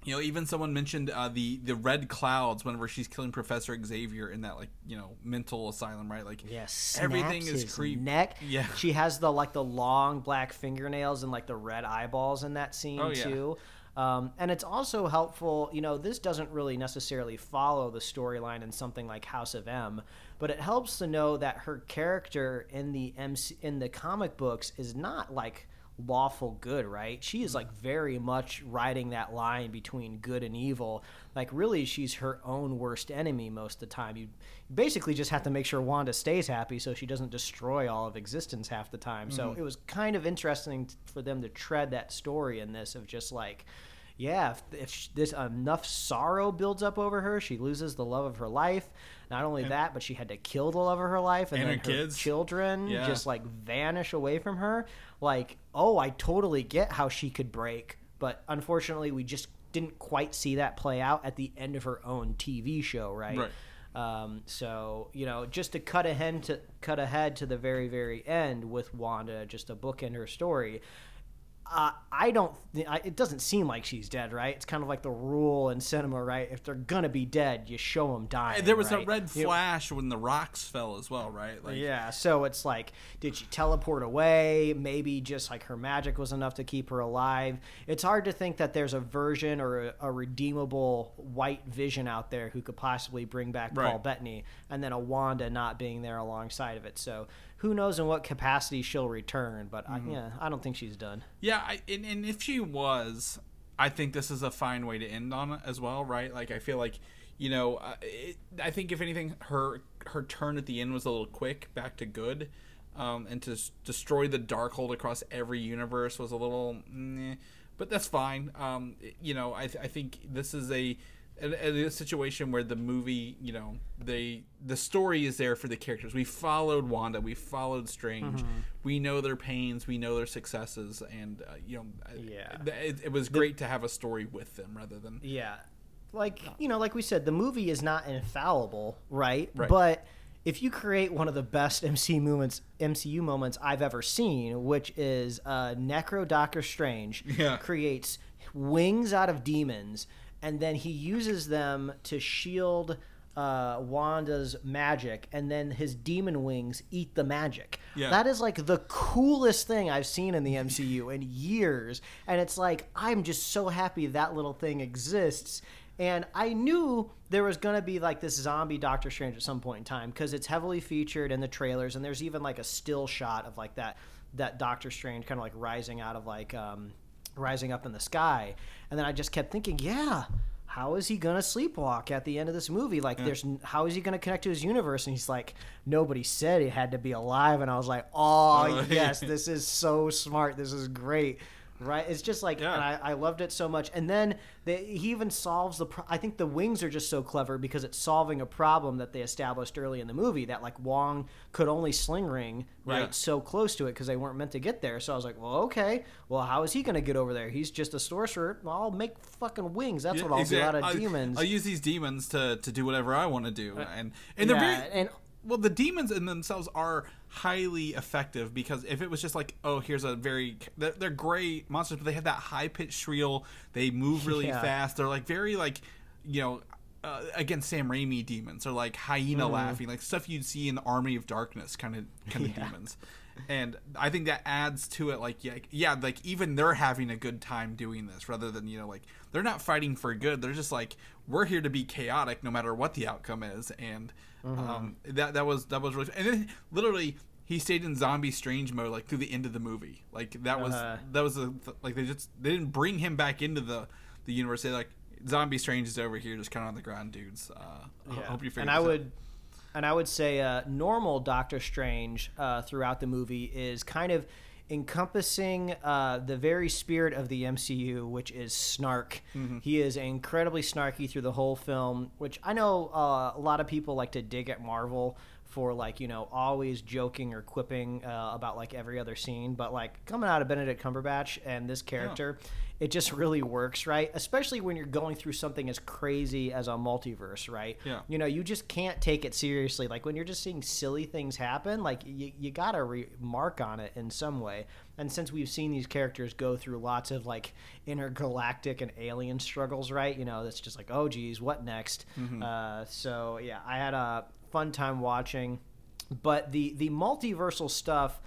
You know, even someone mentioned uh, the the red clouds whenever she's killing Professor Xavier in that like you know mental asylum, right? Like Yes, everything is his creep. Neck. Yeah. she has the like the long black fingernails and like the red eyeballs in that scene Oh, yeah. too. Um, and it's also helpful, you know, this doesn't really necessarily follow the storyline in something like House of M, but it helps to know that her character in the MC in the comic books is not like lawful good, right? She is like mm. very much riding that line between good and evil. Like really she's her own worst enemy most of the time. You basically just have to make sure Wanda stays happy so she doesn't destroy all of existence half the time. So mm-hmm. it was kind of interesting for them to tread that story in this of just like yeah, if, if this enough sorrow builds up over her, she loses the love of her life. Not only that, but she had to kill the love of her life, and, And then her kids. children Yeah. just like vanish away from her. Like, oh, I totally get how she could break, but unfortunately, we just didn't quite see that play out at the end of her own TV show, right? Right. Um, so you know, just to cut ahead to cut ahead to the very very end with Wanda, just to bookend her story. Uh, I don't. I, it doesn't seem like she's dead, right? It's kind of like the rule in cinema, right? If they're gonna be dead, you show them dying. There was a right? red You- flash when the rocks fell as well, right? Like, yeah, so it's like, did she teleport away? Maybe just like her magic was enough to keep her alive. It's hard to think that there's a version or a, a redeemable white vision out there who could possibly bring back Paul Right. Bettany, and then a Wanda not being there alongside of it. So who knows in what capacity she'll return? But Mm-hmm. I, yeah, I don't think she's done. Yeah, I, and, and if she was, I think this is a fine way to end on it as well, right? Like I feel like, you know, uh, it, I think if anything, her her turn at the end was a little quick, back to good, um, and to s- destroy the Darkhold across every universe was a little, meh, but that's fine. Um, you know, I, th- I think this is a a, a situation where the movie, you know, they the story is there for the characters. We followed Wanda, we followed Strange, we know their pains, we know their successes, and uh, you know, Yeah. it, it was great to have a story with them rather than Yeah. Like, you know, like we said, the movie is not infallible, right? Right. But if you create one of the best MC moments, MCU moments I've ever seen, which is uh, Necro Doctor Strange Yeah. creates wings out of demons, and then he uses them to shield uh, Wanda's magic, and then his demon wings eat the magic. Yeah. That is like the coolest thing I've seen in the MCU in years. And it's like, I'm just so happy that little thing exists. And I knew there was going to be like this zombie Doctor Strange at some point in time because it's heavily featured in the trailers. And there's even like a still shot of like that, that Doctor Strange kind of like rising out of like, um, rising up in the sky. And then I just kept thinking, yeah. How is he gonna sleepwalk at the end of this movie? Like, there's how is he gonna connect to his universe? And he's like, nobody said he had to be alive. And I was like, oh Oh, yes, this is so smart. This is great. Right? It's just like, Yeah. and I, I loved it so much. And then they, he even solves the. Pro- I think the wings are just so clever because it's solving a problem that they established early in the movie that like Wong could only sling ring right Yeah. so close to it because they weren't meant to get there. So I was like, well, okay, well, how is he going to get over there? He's just a sorcerer. Well, I'll make fucking wings. That's Yeah, what I'll exact- do out of I'll- demons. I'll use these demons to, to do whatever I want to do, uh, and and they're very and well. The demons in themselves are highly effective because if it was just like, oh, here's a very they're, they're great monsters, but they have that high pitched shriel. They move really Yeah. fast. They're like very like you know. Uh, again, Sam Raimi demons are like hyena Mm-hmm. laughing, like stuff you'd see in the Army of Darkness kind of kind of Yeah. demons, and I think that adds to it. Like, yeah, yeah, like even they're having a good time doing this, rather than you know, like they're not fighting for good. They're just like we're here to be chaotic, no matter what the outcome is, and Mm-hmm. um, that that was that was really, and then literally he stayed in zombie strange mode like through the end of the movie. Like that was Uh-huh. that was a like they just they didn't bring him back into the the universe. They like zombie strange is over here, just kind of on the ground, dudes. Uh, I Yeah. hope you figure. and I would, and I would say, uh, normal Doctor Strange uh, throughout the movie is kind of encompassing uh, the very spirit of the MCU, which is snark. Mm-hmm. He is incredibly snarky through the whole film, which I know uh, a lot of people like to dig at Marvel for like you know always joking or quipping uh, about like every other scene but like coming out of benedict cumberbatch and this character it just really works right? Especially when you're going through something as crazy as a multiverse right? Yeah. you know you just can't take it seriously. Like when you're just seeing silly things happen like you, you gotta remark on it in some way. And since we've seen these characters go through lots of like intergalactic and alien struggles right? You know that's just like oh geez what next? Uh, so yeah i had a fun time watching. But the the multiversal stuff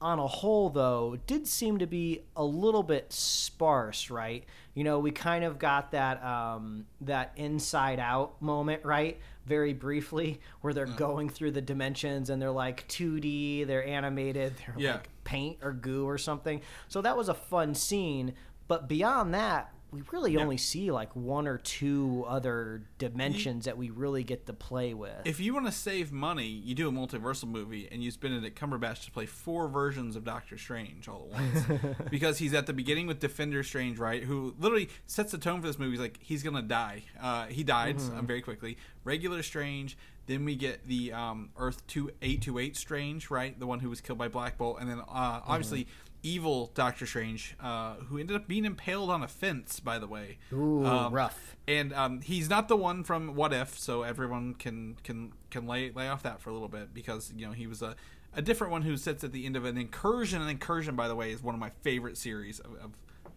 on a whole though did seem to be a little bit sparse right? You know we kind of got that um that inside out moment right? Very briefly where they're going through the dimensions and they're like 2d they're animated they're Yeah. like paint or goo or something. So that was a fun scene. But beyond that we really only see like one or two other dimensions that we really get to play with if you want to save money, you do a multiversal movie and use Benedict Cumberbatch to play four versions of Doctor Strange all at once. because he's at the beginning with Defender Strange, right? Who literally sets the tone for this movie. He's like, he's gonna die. Uh, he died Mm-hmm. um, very quickly. Regular Strange. Then we get the um, Earth two eight two eight Strange, right? The one who was killed by Black Bolt, and then uh, obviously evil Doctor Strange, uh, who ended up being impaled on a fence. By the way, Ooh, Um, rough. and um, he's not the one from What If, so everyone can can can lay lay off that for a little bit because you know he was a a different one who sits at the end of an incursion. An incursion, by the way, is one of my favorite series of, of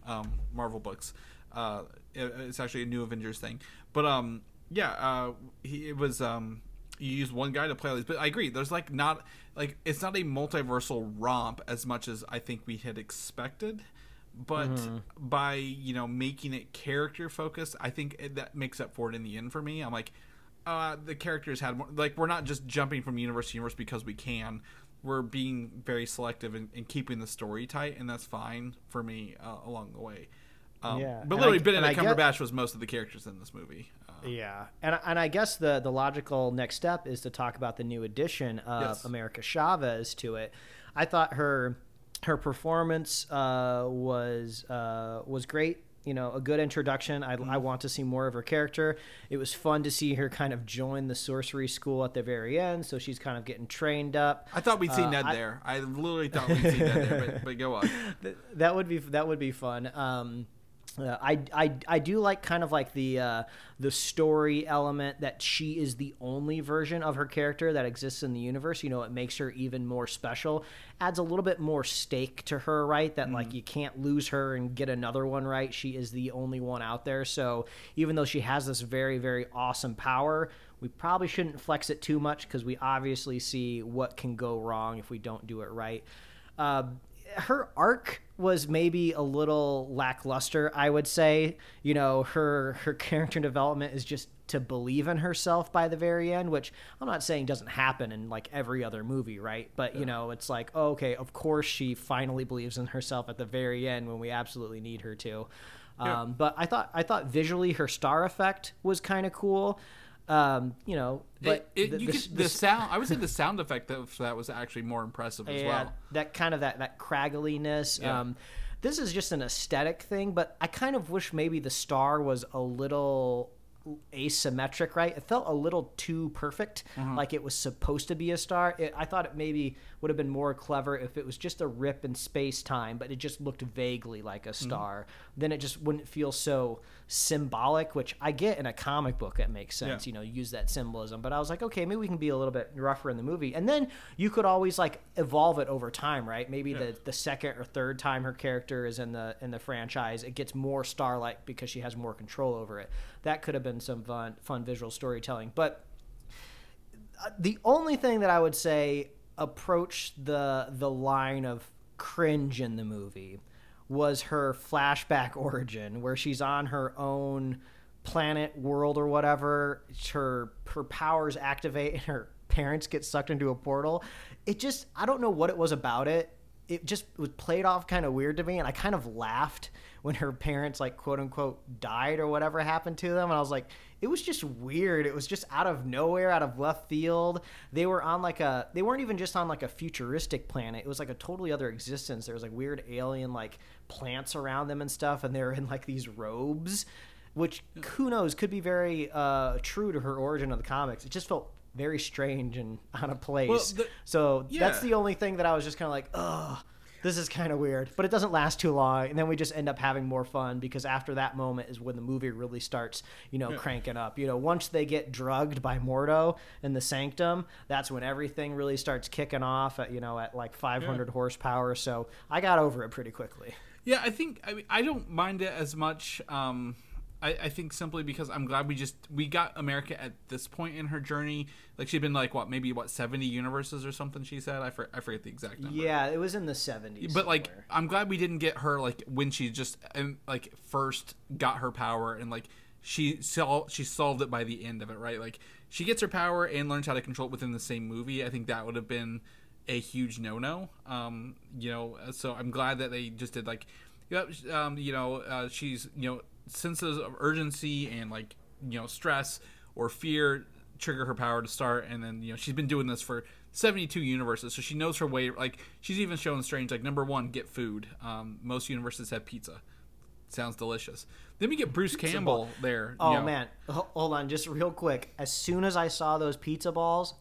um, Marvel books. Uh, it- it's actually a new Avengers thing, but um, yeah, uh, he it was um. You use one guy to play all these, but I agree. There's like not like it's not a multiversal romp as much as I think we had expected but by you know making it character focused i think it, that makes up for it in the end for me. I'm like uh the characters had more like we're not just jumping from universe to universe because we can. We're being very selective and, keeping the story tight and that's fine for me uh, along the way. Um, Yeah. but And literally I- benedict and I get- cumberbatch was most of the characters in this movie Yeah, and and I guess the the logical next step is to talk about the new addition of Yes. America Chavez to it. I thought her her performance uh, was uh, was great. You know, a good introduction. I, Mm-hmm. I want to see more of her character. It was fun to see her kind of join the sorcery school at the very end. So she's kind of getting trained up. i thought we'd see Uh, ned I- there i literally thought we'd see ned there but, but go on that would be that would be fun. Um, uh, I, I I do like kind of like the uh, the story element that she is the only version of her character that exists in the universe. You know, it makes her even more special. Adds a little bit more stake to her, right? That like you can't lose her and get another one right. She is the only one out there. So even though she has this very very awesome power, we probably shouldn't flex it too much because we obviously see what can go wrong if we don't do it right. Uh, her arc was maybe a little lackluster i would say. You know her her character development is just to believe in herself by the very end which i'm not saying doesn't happen in like every other movie right? But you know it's like oh, okay of course she finally believes in herself at the very end when we absolutely need her to. Yeah. um, but i thought i thought visually her star effect was kind of cool um, you know but it, it, the- you the- could, the the sound i would say the sound effect of that was actually more impressive as yeah, well that kind of that that cragginess. Yeah. Um, this is just an aesthetic thing, but I kind of wish maybe the star was a little asymmetric, right? It felt a little too perfect, Mm-hmm. like it was supposed to be a star. It, I thought it maybe would have been more clever if it was just a rip in space time, but it just looked vaguely like a Mm-hmm. star. Then it just wouldn't feel so symbolic, which I get in a comic book that makes sense. Yeah. You know, use that symbolism. But I was like, okay, maybe we can be a little bit rougher in the movie, and then you could always like evolve it over time, right? Maybe the the second or third time her character is in the in the franchise, it gets more star-like because she has more control over it. That could have been some fun fun visual storytelling, but uh, the only thing that I would say approach the the line of cringe in the movie was her flashback origin where she's on her own planet world or whatever. Her her powers activate and her parents get sucked into a portal. It just i don't know what it was about it it just was played off kind of weird to me and i kind of laughed when her parents like quote unquote died or whatever happened to them and i was like it was just weird. It was just out of nowhere out of left field. They were on like a they weren't even just on like a futuristic planet. It was like a totally other existence. There was like weird alien like plants around them and stuff and they were in like these robes which who knows could be very uh, true to her origin of the comics. It just felt very strange and out of place Well, the- so that's the only thing that i was just kind of like ugh this is kind of weird, but it doesn't last too long, and then we just end up having more fun because after that moment is when the movie really starts, you know, cranking up. You know, once they get drugged by Mordo in the Sanctum, that's when everything really starts kicking off. At, you know, at like 500 horsepower. So I got over it pretty quickly. Yeah, I think I mean I don't mind it as much. Um, I, I think simply because I'm glad we just we got America at this point in her journey. Like she'd been like what maybe what 70 universes or something. She said I, for, I forget the exact number. Yeah, it was in the 70s. But like somewhere. I'm glad we didn't get her like when she just um, like first got her power and like she sol- she solved it by the end of it right like she gets her power and learns how to control it within the same movie I think that would have been a huge no no um you know so I'm glad that they just did like yep um you know uh, she's you know senses of urgency and like you know stress or fear trigger her power to start and then you know she's been doing this for 72 universes so she knows her way like she's even shown strange like number one get food. Um, most universes have pizza. Sounds delicious. Then we get bruce campbell there you Oh know. man, hold on, just real quick. As soon as I saw those pizza balls,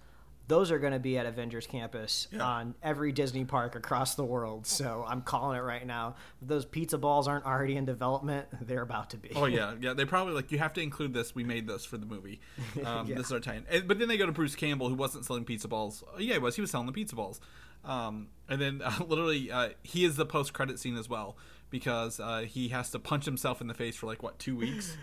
those are going to be at Avengers Campus Yeah. on every Disney park across the world. So I'm calling it right now. If those pizza balls aren't already in development, they're about to be. Oh yeah, yeah. They probably like you have to include this. We made this for the movie. Um, Yeah. This is our tie-in. But then they go to Bruce Campbell, who wasn't selling pizza balls. Oh, yeah, he was. He was selling the pizza balls. Um, and then uh, literally, uh, he is the post-credit scene as well because uh, he has to punch himself in the face for like what two weeks.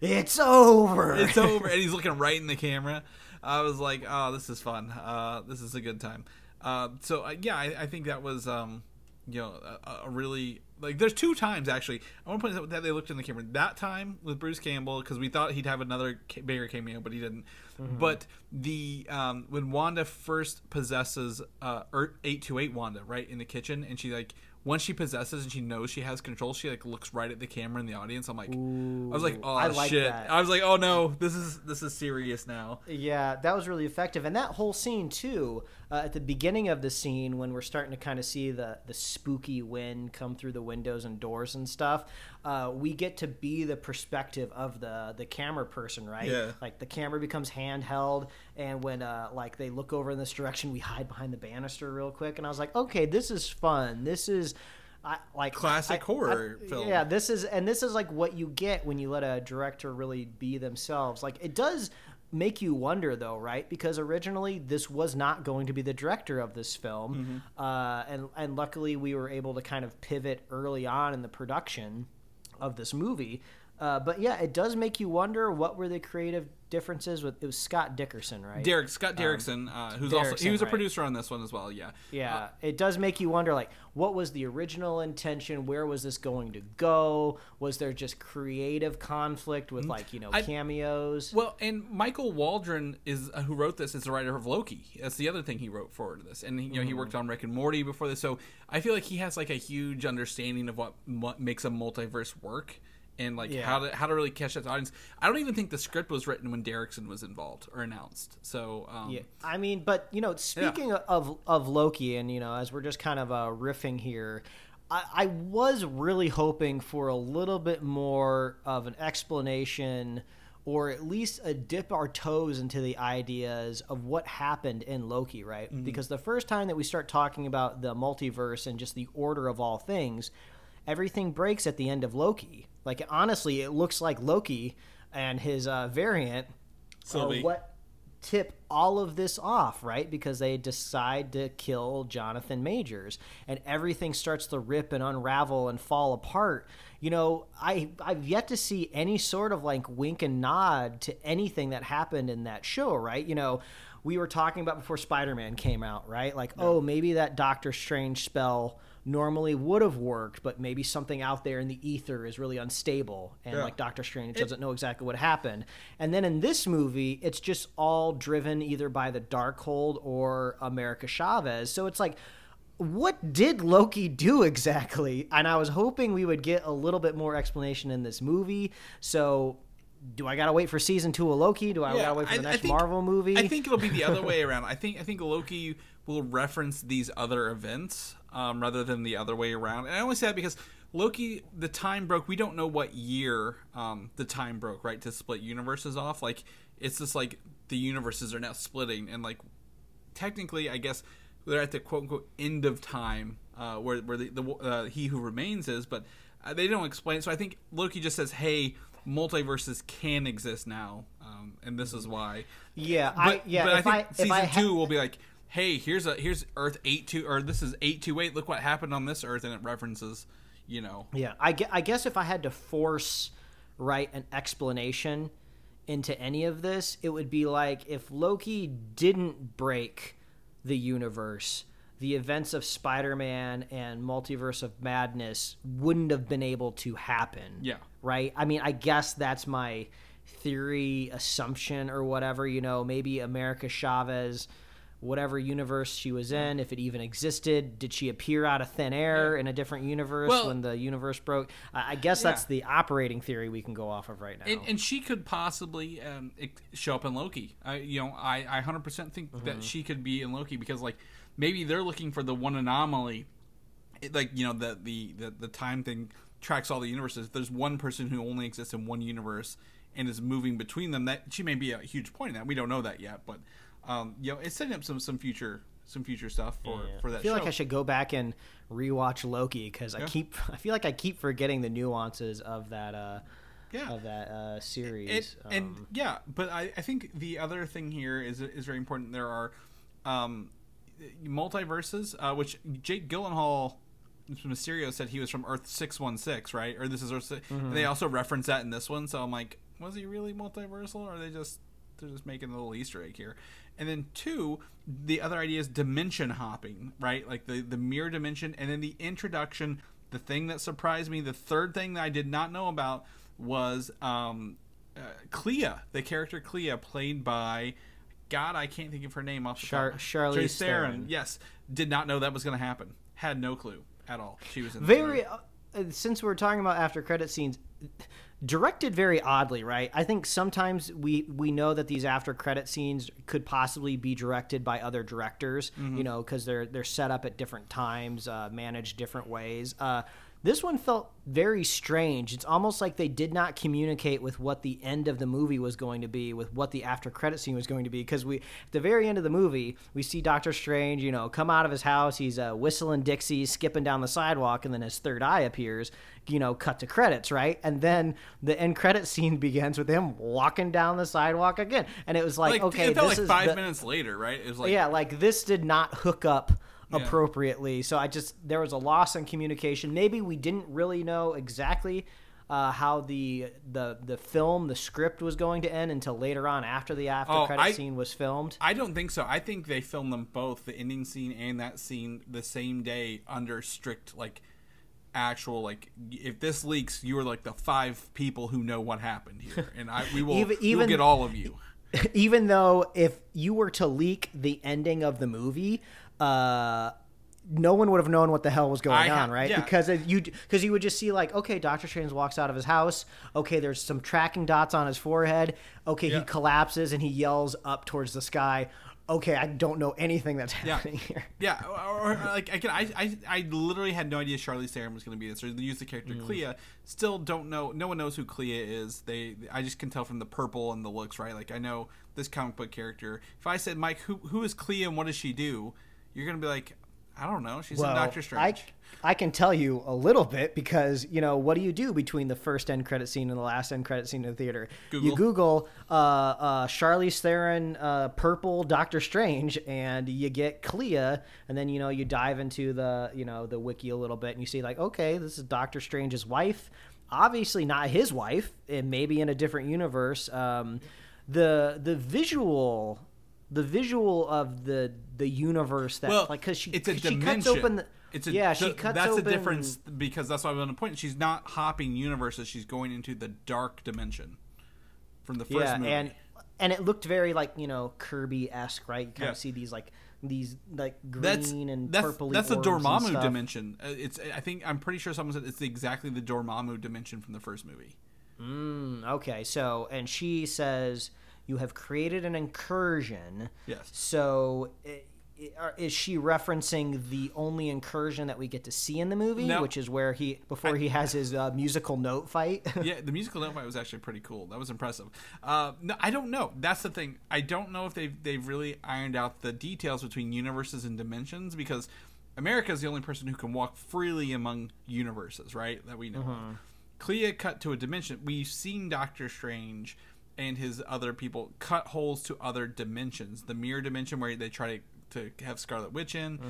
It's over. it's over, and he's looking right in the camera. I was like, oh, this is fun. Uh, this is a good time. Uh, so uh, yeah, I, I think that was um, you know a, a really like. There's two times actually. I want to point out that they looked in the camera. That time with Bruce Campbell because we thought he'd have another bigger cameo, but he didn't. But the um, when Wanda first possesses uh, eight two eight Wanda right in the kitchen, and she like once she possesses and she knows she has control, she like looks right at the camera in the audience. I'm like, I was like, oh I like shit. that. I was like, oh no, this is this is serious now. Yeah, that was really effective, and that whole scene too. Uh, at the beginning of the scene, when we're starting to kind of see the the spooky wind come through the windows and doors and stuff, uh, we get to be the perspective of the the camera person, right? Yeah. Like the camera becomes handheld, and when uh, like they look over in this direction, we hide behind the banister real quick, and I was like, okay, this is fun. This is. I, like Classic I- horror I- film. Yeah, this is and this is like what you get when you let a director really be themselves. Like it does make you wonder though, right? Because originally this was not going to be the director of this film, Mm-hmm. uh, and and luckily we were able to kind of pivot early on in the production of this movie. Uh, but yeah, it does make you wonder what were the creative differences with it was Scott Dickerson, right? Derek Scott Derrickson, uh, who's also he was a right. producer on this one as well. Yeah, Yeah, it does make you wonder like what was the original intention? Where was this going to go? Was there just creative conflict with like, you know, I- cameos? Well, and Michael Waldron is uh, who wrote this is the writer of Loki. That's the other thing he wrote for this, and you know he worked on Rick and Morty before this. So I feel like he has like a huge understanding of what, what makes a multiverse work. And like Yeah. how to how to really catch that audience. I don't even think the script was written when Derrickson was involved or announced. So um, Yeah, I mean, but you know, speaking of of Loki, and you know, as we're just kind of uh, riffing here, I, I was really hoping for a little bit more of an explanation, or at least a dip our toes into the ideas of what happened in Loki, right? Because the first time that we start talking about the multiverse and just the order of all things, everything breaks at the end of Loki. Like honestly, it looks like Loki and his uh, variant Sylvie. are what tip all of this off, right? Because they decide to kill Jonathan Majors, and everything starts to rip and unravel and fall apart. You know, I I've yet to see any sort of like wink and nod to anything that happened in that show, right? You know. We were talking about before Spider-Man came out, right? Like, oh, maybe that Doctor Strange spell normally would have worked, but maybe something out there in the ether is really unstable, and Yeah. like Doctor Strange doesn't know exactly what happened. And then in this movie, it's just all driven either by the Darkhold or America Chavez. So it's like, what did Loki do exactly? And I was hoping we would get a little bit more explanation in this movie. So. Do I gotta wait for season two of Loki? Do I Yeah, gotta wait for I- the next think- Marvel movie? I think it'll be the other way around. I think I think Loki will reference these other events um, rather than the other way around. And I only say that because Loki, the time broke. We don't know what year um, the time broke, right? To split universes off, like it's just like the universes are now splitting, and like technically, I guess they're at the quote unquote end of time, uh, where where the, the uh, he who remains is, but uh, they don't explain. So I think Loki just says, "Hey, multiverses can exist now, um, and this is why." yeah, But, I yeah. but I think I, if season I ha- two will be like, "Hey, here's a here's Earth eight two or this is eight two eight. Look what happened on this Earth," and it references, you know, Yeah, I, gue- I guess if I had to force write an explanation into any of this, it would be like if Loki didn't break the universe, the events of Spider-Man and Multiverse of Madness wouldn't have been able to happen. Yeah. Right? I mean, I guess that's my theory, assumption or whatever, you know, maybe America Chavez whatever universe she was in, if it even existed, did she appear out of thin air in a different universe Well- when the universe broke? I, guess that's the operating theory we can go off of right now. and, and she could possibly um, show up in Loki. I, you know, I, I 100% think Mm-hmm. that she could be in Loki because, like, maybe they're looking for the one anomaly, it, like you know, the, the the the time thing tracks all the universes. If there's one person who only exists in one universe and is moving between them, that she may be a huge point in that. We don't know that yet, but um, you know, it's setting up some some future some future stuff for Yeah. for that I feel show. like I should go back and rewatch Loki because I keep I feel like I keep forgetting the nuances of that uh Yeah. of that uh series. It, and Um, yeah, but I, I think the other thing here is is very important. There are um, multiverses, uh, which Jake Gyllenhaal from Mysterio said he was from Earth six one six, right? Or this is Earth. 6 Mm-hmm. They also reference that in this one, so I'm like, was he really multiversal, or are they just they're just making a little Easter egg here? And then two, the other idea is dimension hopping, right? Like the the mirror dimension, and then the introduction. The thing that surprised me, the third thing that I did not know about was um, uh, Clea, the character Clea, played by God, I can't think of her name off the Char- top. Charlize Charlize Theron. Yes, did not know that was going to happen. Had no clue at all. She was in very uh, since we're talking about after credit scenes directed very oddly right i think sometimes we we know that these after credit scenes could possibly be directed by other directors Mm-hmm. you know because they're they're set up at different times uh, managed different ways uh, this one felt very strange. It's almost like they did not communicate with what the end of the movie was going to be, with what the after credit scene was going to be. Because we, at the very end of the movie, we see Doctor Strange, you know, come out of his house. He's uh, whistling Dixie, skipping down the sidewalk, and then his third eye appears. You know, cut to credits, right? And then the end credit scene begins with him walking down the sidewalk again, and it was like, like okay, it felt this like is five the- minutes later, right? It was like yeah, like this did not hook up Yeah. appropriately. So I just there was a loss in communication. Maybe we didn't really know exactly uh, how the the the film, the script was going to end until later on after the after Oh, credit I- scene was filmed. I don't think so. I think they filmed them both, the ending scene and that scene, the same day under strict like actual like if this leaks, you are like the five people who know what happened here, and I we will Even- even- get all of you. Even though if you were to leak the ending of the movie, uh no one would have known what the hell was going I ha- on, right? yeah. Because you because you would just see like, okay, Doctor Strange walks out of his house. Okay, there's some tracking dots on his forehead. Okay, Yeah. he collapses and he yells up towards the sky. Okay, I don't know anything that's Yeah. happening here. Yeah, or, or like again, I, I I literally had no idea Charlize Theron was going to be this. Or they used the character Mm. Clea. Still don't know. No one knows who Clea is. They I just can tell from the purple and the looks, right? Like I know this comic book character. If I said Mike, who who is Clea and what does she do? You're gonna be like, I don't know. She's in Doctor Strange. I, I can tell you a little bit because you know what do you do between the first end credit scene and the last end credit scene in the theater? You Google. Google uh, uh, Charlize Theron, uh, purple Doctor Strange, and you get Clea, and then you know you dive into the you know the wiki a little bit, and you see like okay, this is Doctor Strange's wife. Obviously not his wife, and maybe in a different universe. Um, the the visual. The visual of the the universe that well, like because she it's a she dimension. cuts open the, it's a, yeah, she cuts That's open. the difference because that's why I want to point. She's not hopping universes. She's going into the dark dimension from the first Yeah, movie. and and it looked very like you know Kirby esque, right? You kind Yeah. of see these like these like green that's and that's, purpley. that's the Dormammu dimension. Uh, It's I think I'm pretty sure someone said it's exactly the Dormammu dimension from the first movie. Mm, okay, so and she says you have created an incursion. Yes. So. i- i- Is she referencing the only incursion that we get to see in the movie, No. which is where he before he has his uh, musical note fight? yeah, the musical note fight was actually pretty cool. That was impressive. Uh, no, I don't know. That's the thing. I don't know if they've they've really ironed out the details between universes and dimensions because America is the only person who can walk freely among universes, right? That we know. of. Clea cut to a dimension. We've seen Doctor Strange and his other people cut holes to other dimensions. The mirror dimension where they try to to have Scarlet Witch in.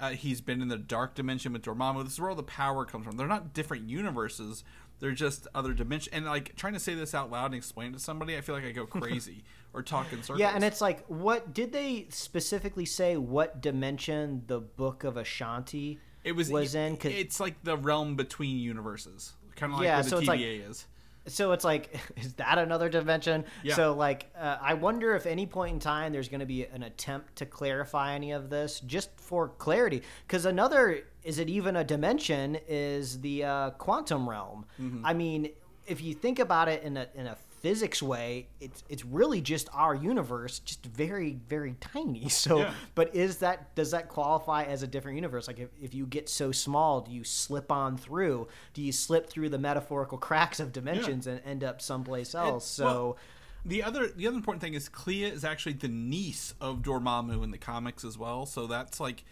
Uh, he's been in the dark dimension with Dormammu. This is where all the power comes from. They're not different universes. They're just other dimensions. And like trying to say this out loud and explain it to somebody, I feel like I go crazy or talk in circles. Yeah, and it's like, what did they specifically say? What dimension the Book of Vishanti it was was in? 'Cause- It's like the realm between universes, kind of like Yeah, where the so it's like- is. So it's like, is that another dimension? Yeah. So like, uh, I wonder if any point in time there's going to be an attempt to clarify any of this, just for clarity. Because another, is it even a dimension? Is the uh, quantum realm? Mm-hmm. I mean, if you think about it in a in a physics way, it's it's really just our universe, just very very tiny. So, Yeah. but is that does that qualify as a different universe? Like if, if you get so small, do you slip on through? Do you slip through the metaphorical cracks of dimensions and end up someplace else? so well, the other the other important thing is Clea is actually the niece of Dormammu in the comics as well. So that's like,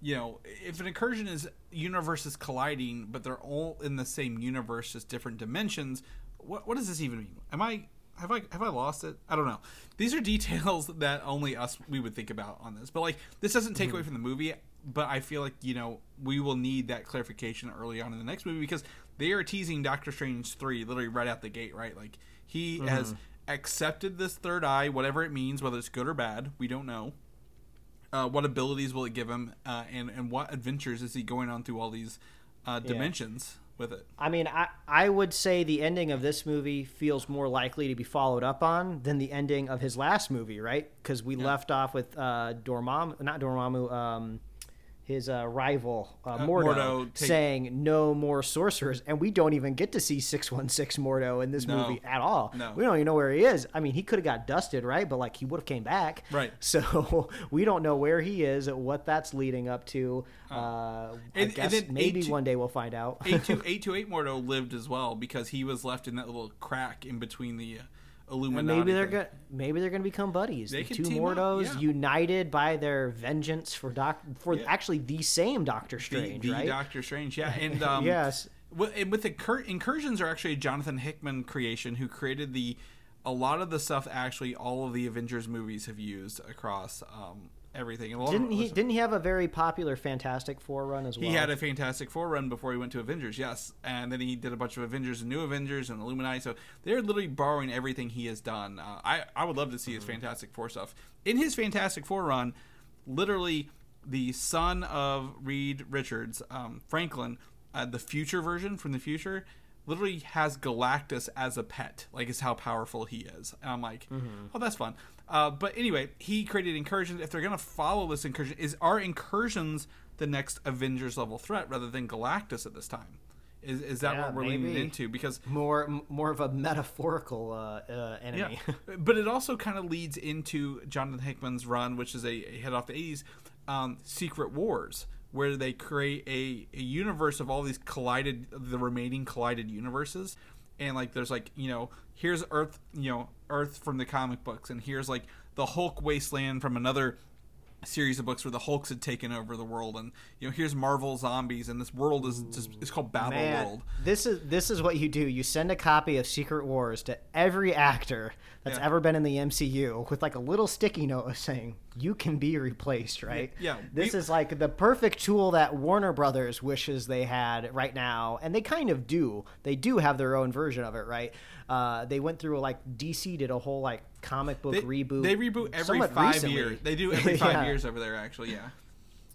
you know, if an incursion is universes colliding, but they're all in the same universe, just different dimensions. What what does this even mean? Am I have I have I lost it? I don't know. These are details that only us we would think about on this. But like this doesn't take away from the movie. But I feel like you know we will need that clarification early on in the next movie because they are teasing Doctor Strange three literally right out the gate. Right, like he has accepted this third eye, whatever it means, whether it's good or bad, we don't know. Uh, what abilities will it give him, uh, and and what adventures is he going on through all these uh, dimensions with it? I mean, I, I would say the ending of this movie feels more likely to be followed up on than the ending of his last movie, right? Because we left off with uh, Dormammu, not Dormammu, um, his uh, rival uh, Mordo, Mordo take- saying no more sorcerers, and we don't even get to see six one six Mordo in this No. movie at all. No. we don't even know where he is. I mean, he could have got dusted, right? But like he would have came back, Right. So we don't know where he is, what that's leading up to. Uh, I And- and guess then maybe one day we'll find out. eight two eight two eight Mordo lived as well because he was left in that little crack in between the Illuminati. maybe they're gonna maybe they're gonna become buddies. They the two up, Mordos yeah. united by their vengeance for doc for Yeah. actually the same Doctor the, Strange, the right? Doctor Strange. Yeah, and um, Yes. With, and with the cur- incursions are actually a Jonathan Hickman creation who created the a lot of the stuff actually all of the Avengers movies have used across um, everything. And Didn't he? Didn't he have a very popular Fantastic Four run as well? He had a Fantastic Four run before he went to Avengers, yes, and then he did a bunch of Avengers and New Avengers and Illuminati. So they're literally borrowing everything he has done. Uh, I I would love to see his Mm-hmm. Fantastic Four stuff. In his Fantastic Four run, literally the son of Reed Richards, um, Franklin, uh, the future version from the future. Literally has Galactus as a pet, like is how powerful he is. And I'm like, oh, that's fun. Uh, but anyway, he created incursions. If they're gonna follow this incursion, is are incursions the next Avengers level threat rather than Galactus at this time? Is is that Yeah, what we're leaning into? Because more more of a metaphorical uh, uh, enemy. yeah, but it also kind of leads into Jonathan Hickman's run, which is a, a head off the '80s, um, Secret Wars, where they create a, a universe of all these collided, the remaining collided universes, and like there's like you know here's Earth, you know Earth from the comic books, and here's like the Hulk wasteland from another series of books where the Hulks had taken over the world, and you know here's Marvel zombies, and this world is just it's called Battle Man, World. this is this is what you do. You send a copy of Secret Wars to every actor that's Yeah. ever been in the MCU with like a little sticky note saying you can be replaced, right? Yeah, This we- is like the perfect tool that Warner Brothers wishes they had right now, and they kind of do. They do have their own version of it, right? Uh, they went through like DC did a whole like comic book They reboot. They reboot every five years. They do every five Yeah. years over there, actually. Yeah.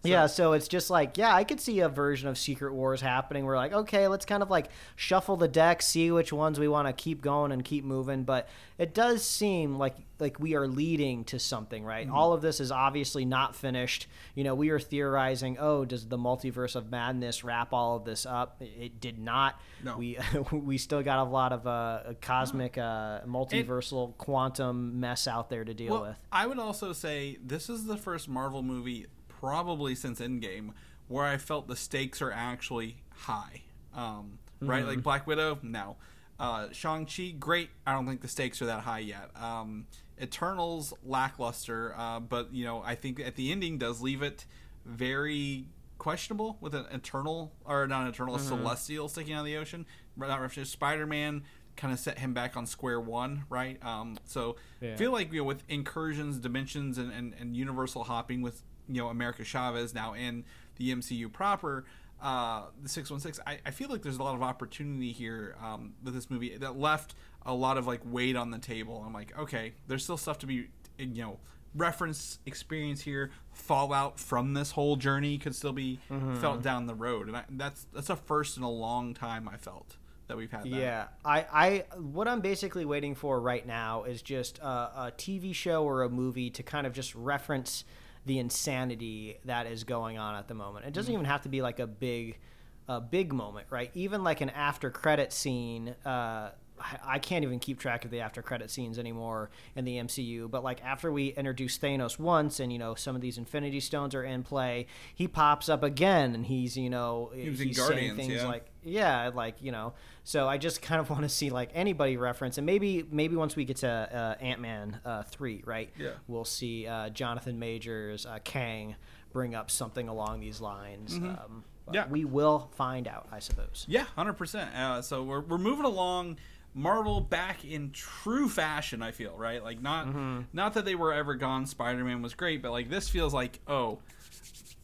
Yeah, so it's just like, yeah, I could see a version of Secret Wars happening. We're like, okay, let's kind of like shuffle the deck, see which ones we want to keep going and keep moving. But it does seem like like we are leading to something, right? Mm-hmm. All of this is obviously not finished. You know, we are theorizing, oh, does the multiverse of madness wrap all of this up? It- It did not. No. We we still got a lot of uh, cosmic, uh, multiversal, quantum mess out there to deal Well, with. I would also say this is the first Marvel movie, probably since Endgame, where I felt the stakes are actually high. Um, Right, Mm-hmm. like Black Widow, no. Uh, Shang Chi, great. I don't think the stakes are that high yet. Um, Eternals, lackluster. Uh, but you know, I think at the ending does leave it very questionable with an eternal or not an eternal, a Mm-hmm. celestial sticking out of the ocean. Not Spider Man kind of set him back on square one, right? Um, so Yeah. feel like you know with incursions, dimensions, and, and, and universal hopping with you know America Chavez now in the MCU proper. Uh, the 616 I, I feel like there's a lot of opportunity here um, with this movie that left a lot of like weight on the table i'm like okay there's still stuff to be you know reference experience here fallout from this whole journey could still be felt down the road and I, that's that's a first in a long time i felt that we've had that. Yeah, I, I, what I'm basically waiting for right now is just a, a TV show or a movie to kind of just reference the insanity that is going on at the moment. It doesn't even have to be like a big, a big moment, right? Even like an after credit scene, uh, I- I can't even keep track of the after credit scenes anymore in the MCU. But like after we introduce Thanos once, and you know some of these Infinity Stones are in play, he pops up again, and he's you know in he's Guardians, saying things yeah. like yeah, like you know. So I just kind of want to see like anybody reference, and maybe maybe once we get to uh, Ant Man uh, three, right? Yeah. We'll see uh, Jonathan Majors, uh, Kang bring up something along these lines. Um, Mm-hmm. Yeah. we will find out, I suppose. Yeah, hundred percent. Uh, so we're we're moving along. Marvel back in true fashion. I feel right. Like not not that they were ever gone. Spider Man was great, but like this feels like oh,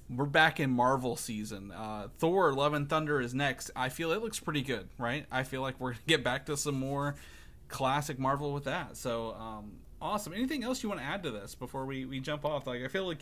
we're back in Marvel season. Uh, Thor: Love and Thunder is next. I feel it looks pretty good, right? I feel like we're gonna get back to some more classic Marvel with that. So um, awesome. Anything else you want to add to this before we we jump off? Like I feel like.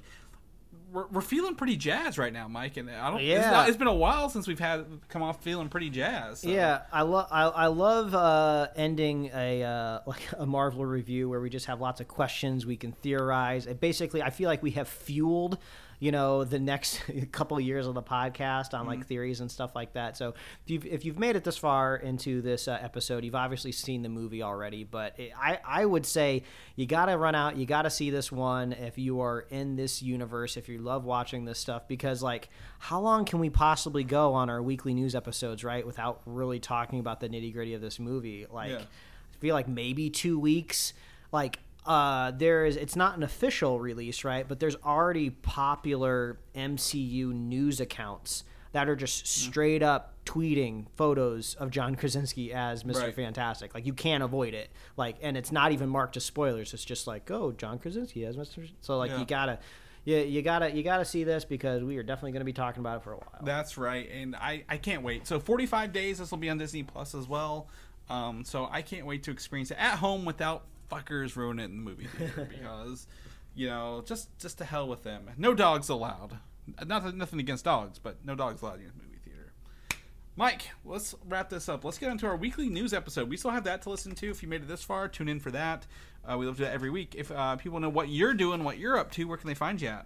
We're, we're feeling pretty jazzed right now, Mike, and I don't. It's, Yeah. not, it's been a while since we've had come off feeling pretty jazzed. so. Yeah, I love I, I love uh, ending a uh, like a Marvel review where we just have lots of questions we can theorize. And basically, I feel like we have fueled, you know, the next couple of years of the podcast on Mm-hmm. like theories and stuff like that. So if you've if you've made it this far into this uh, episode, you've obviously seen the movie already. But it, I I would say you got to run out, you got to see this one if you are in this universe, if you love watching this stuff, because like how long can we possibly go on our weekly news episodes, right, without really talking about the nitty gritty of this movie? Like, Yeah. I feel like maybe two weeks. Like, uh, there is. It's not an official release, right? But there's already popular MCU news accounts that are just straight up tweeting photos of John Krasinski as Mr. Right. Fantastic. Like you can't avoid it. Like, and it's not even marked as spoilers. It's just like, oh, John Krasinski as Mr. So like Yeah. you gotta. Yeah, you gotta you gotta see this because we are definitely going to be talking about it for a while. That's right, and I, I can't wait. So 45 days, this will be on Disney Plus as well. Um, so I can't wait to experience it at home without fuckers ruining it in the movie theater because, you know, just just to hell with them. No dogs allowed. Nothing nothing against dogs, but no dogs allowed in the movie theater. Mike, let's wrap this up. Let's get into our weekly news episode. We still have that to listen to. If you made it this far, tune in for that. Uh, we love to do that every week. If uh, people know what you're doing, what you're up to, where can they find you at?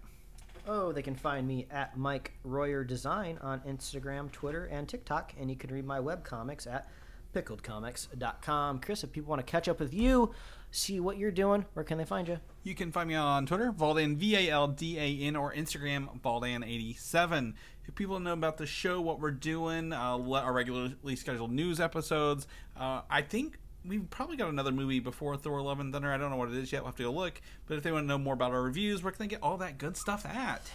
Oh, they can find me at Mike Royer Design on Instagram, Twitter, and TikTok. And you can read my webcomics at pickledcomics.com. Chris, if people want to catch up with you, see what you're doing, where can they find you? You can find me on Twitter, Valdan, V A L D A N, or Instagram, Valdan87. If people know about the show, what we're doing, uh, our regularly scheduled news episodes, uh, I think we've probably got another movie before Thor: Love and Thunder. I don't know what it is yet. We'll have to go look. But if they want to know more about our reviews, where can they get all that good stuff at?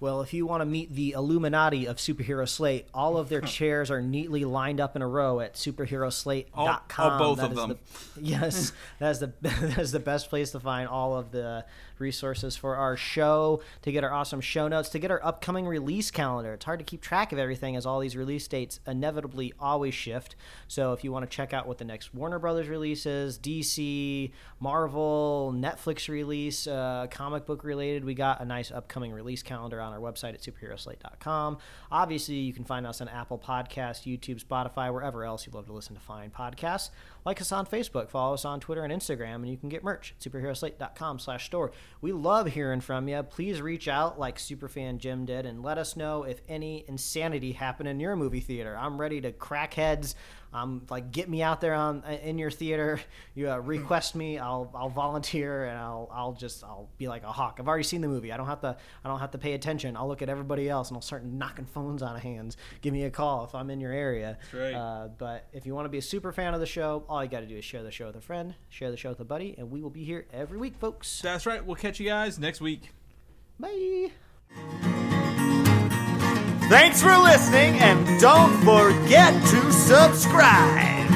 Well, if you want to meet the Illuminati of Superhero Slate, all of their chairs are neatly lined up in a row at superheroslate.com. All- all both That of them. The, yes, that is the that is the best place to find all of the resources for our show, to get our awesome show notes, to get our upcoming release calendar. It's hard to keep track of everything as all these release dates inevitably always shift. So if you want to check out what the next Warner Brothers releases, DC, Marvel, Netflix release, uh, comic book related, we got a nice upcoming release calendar on our website at superheroslate.com. Obviously, you can find us on Apple Podcasts, YouTube, Spotify, wherever else you love to listen to fine podcasts. Like us on Facebook, follow us on Twitter and Instagram, and you can get merch at superheroslate.com slash store. We love hearing from you. Please reach out like Superfan Jim did and let us know if any insanity happened in your movie theater. I'm ready to crack heads. Um, like get me out there on in your theater. You uh, request me, I'll I'll volunteer and I'll I'll just I'll be like a hawk. I've already seen the movie. I don't have to I don't have to pay attention. I'll look at everybody else and I'll start knocking phones out of hands. Give me a call if I'm in your area. right. Uh, but if you want to be a super fan of the show, all you got to do is share the show with a friend, share the show with a buddy, and we will be here every week, folks. That's right. We'll catch you guys next week. Bye. Thanks for listening, and don't forget to subscribe.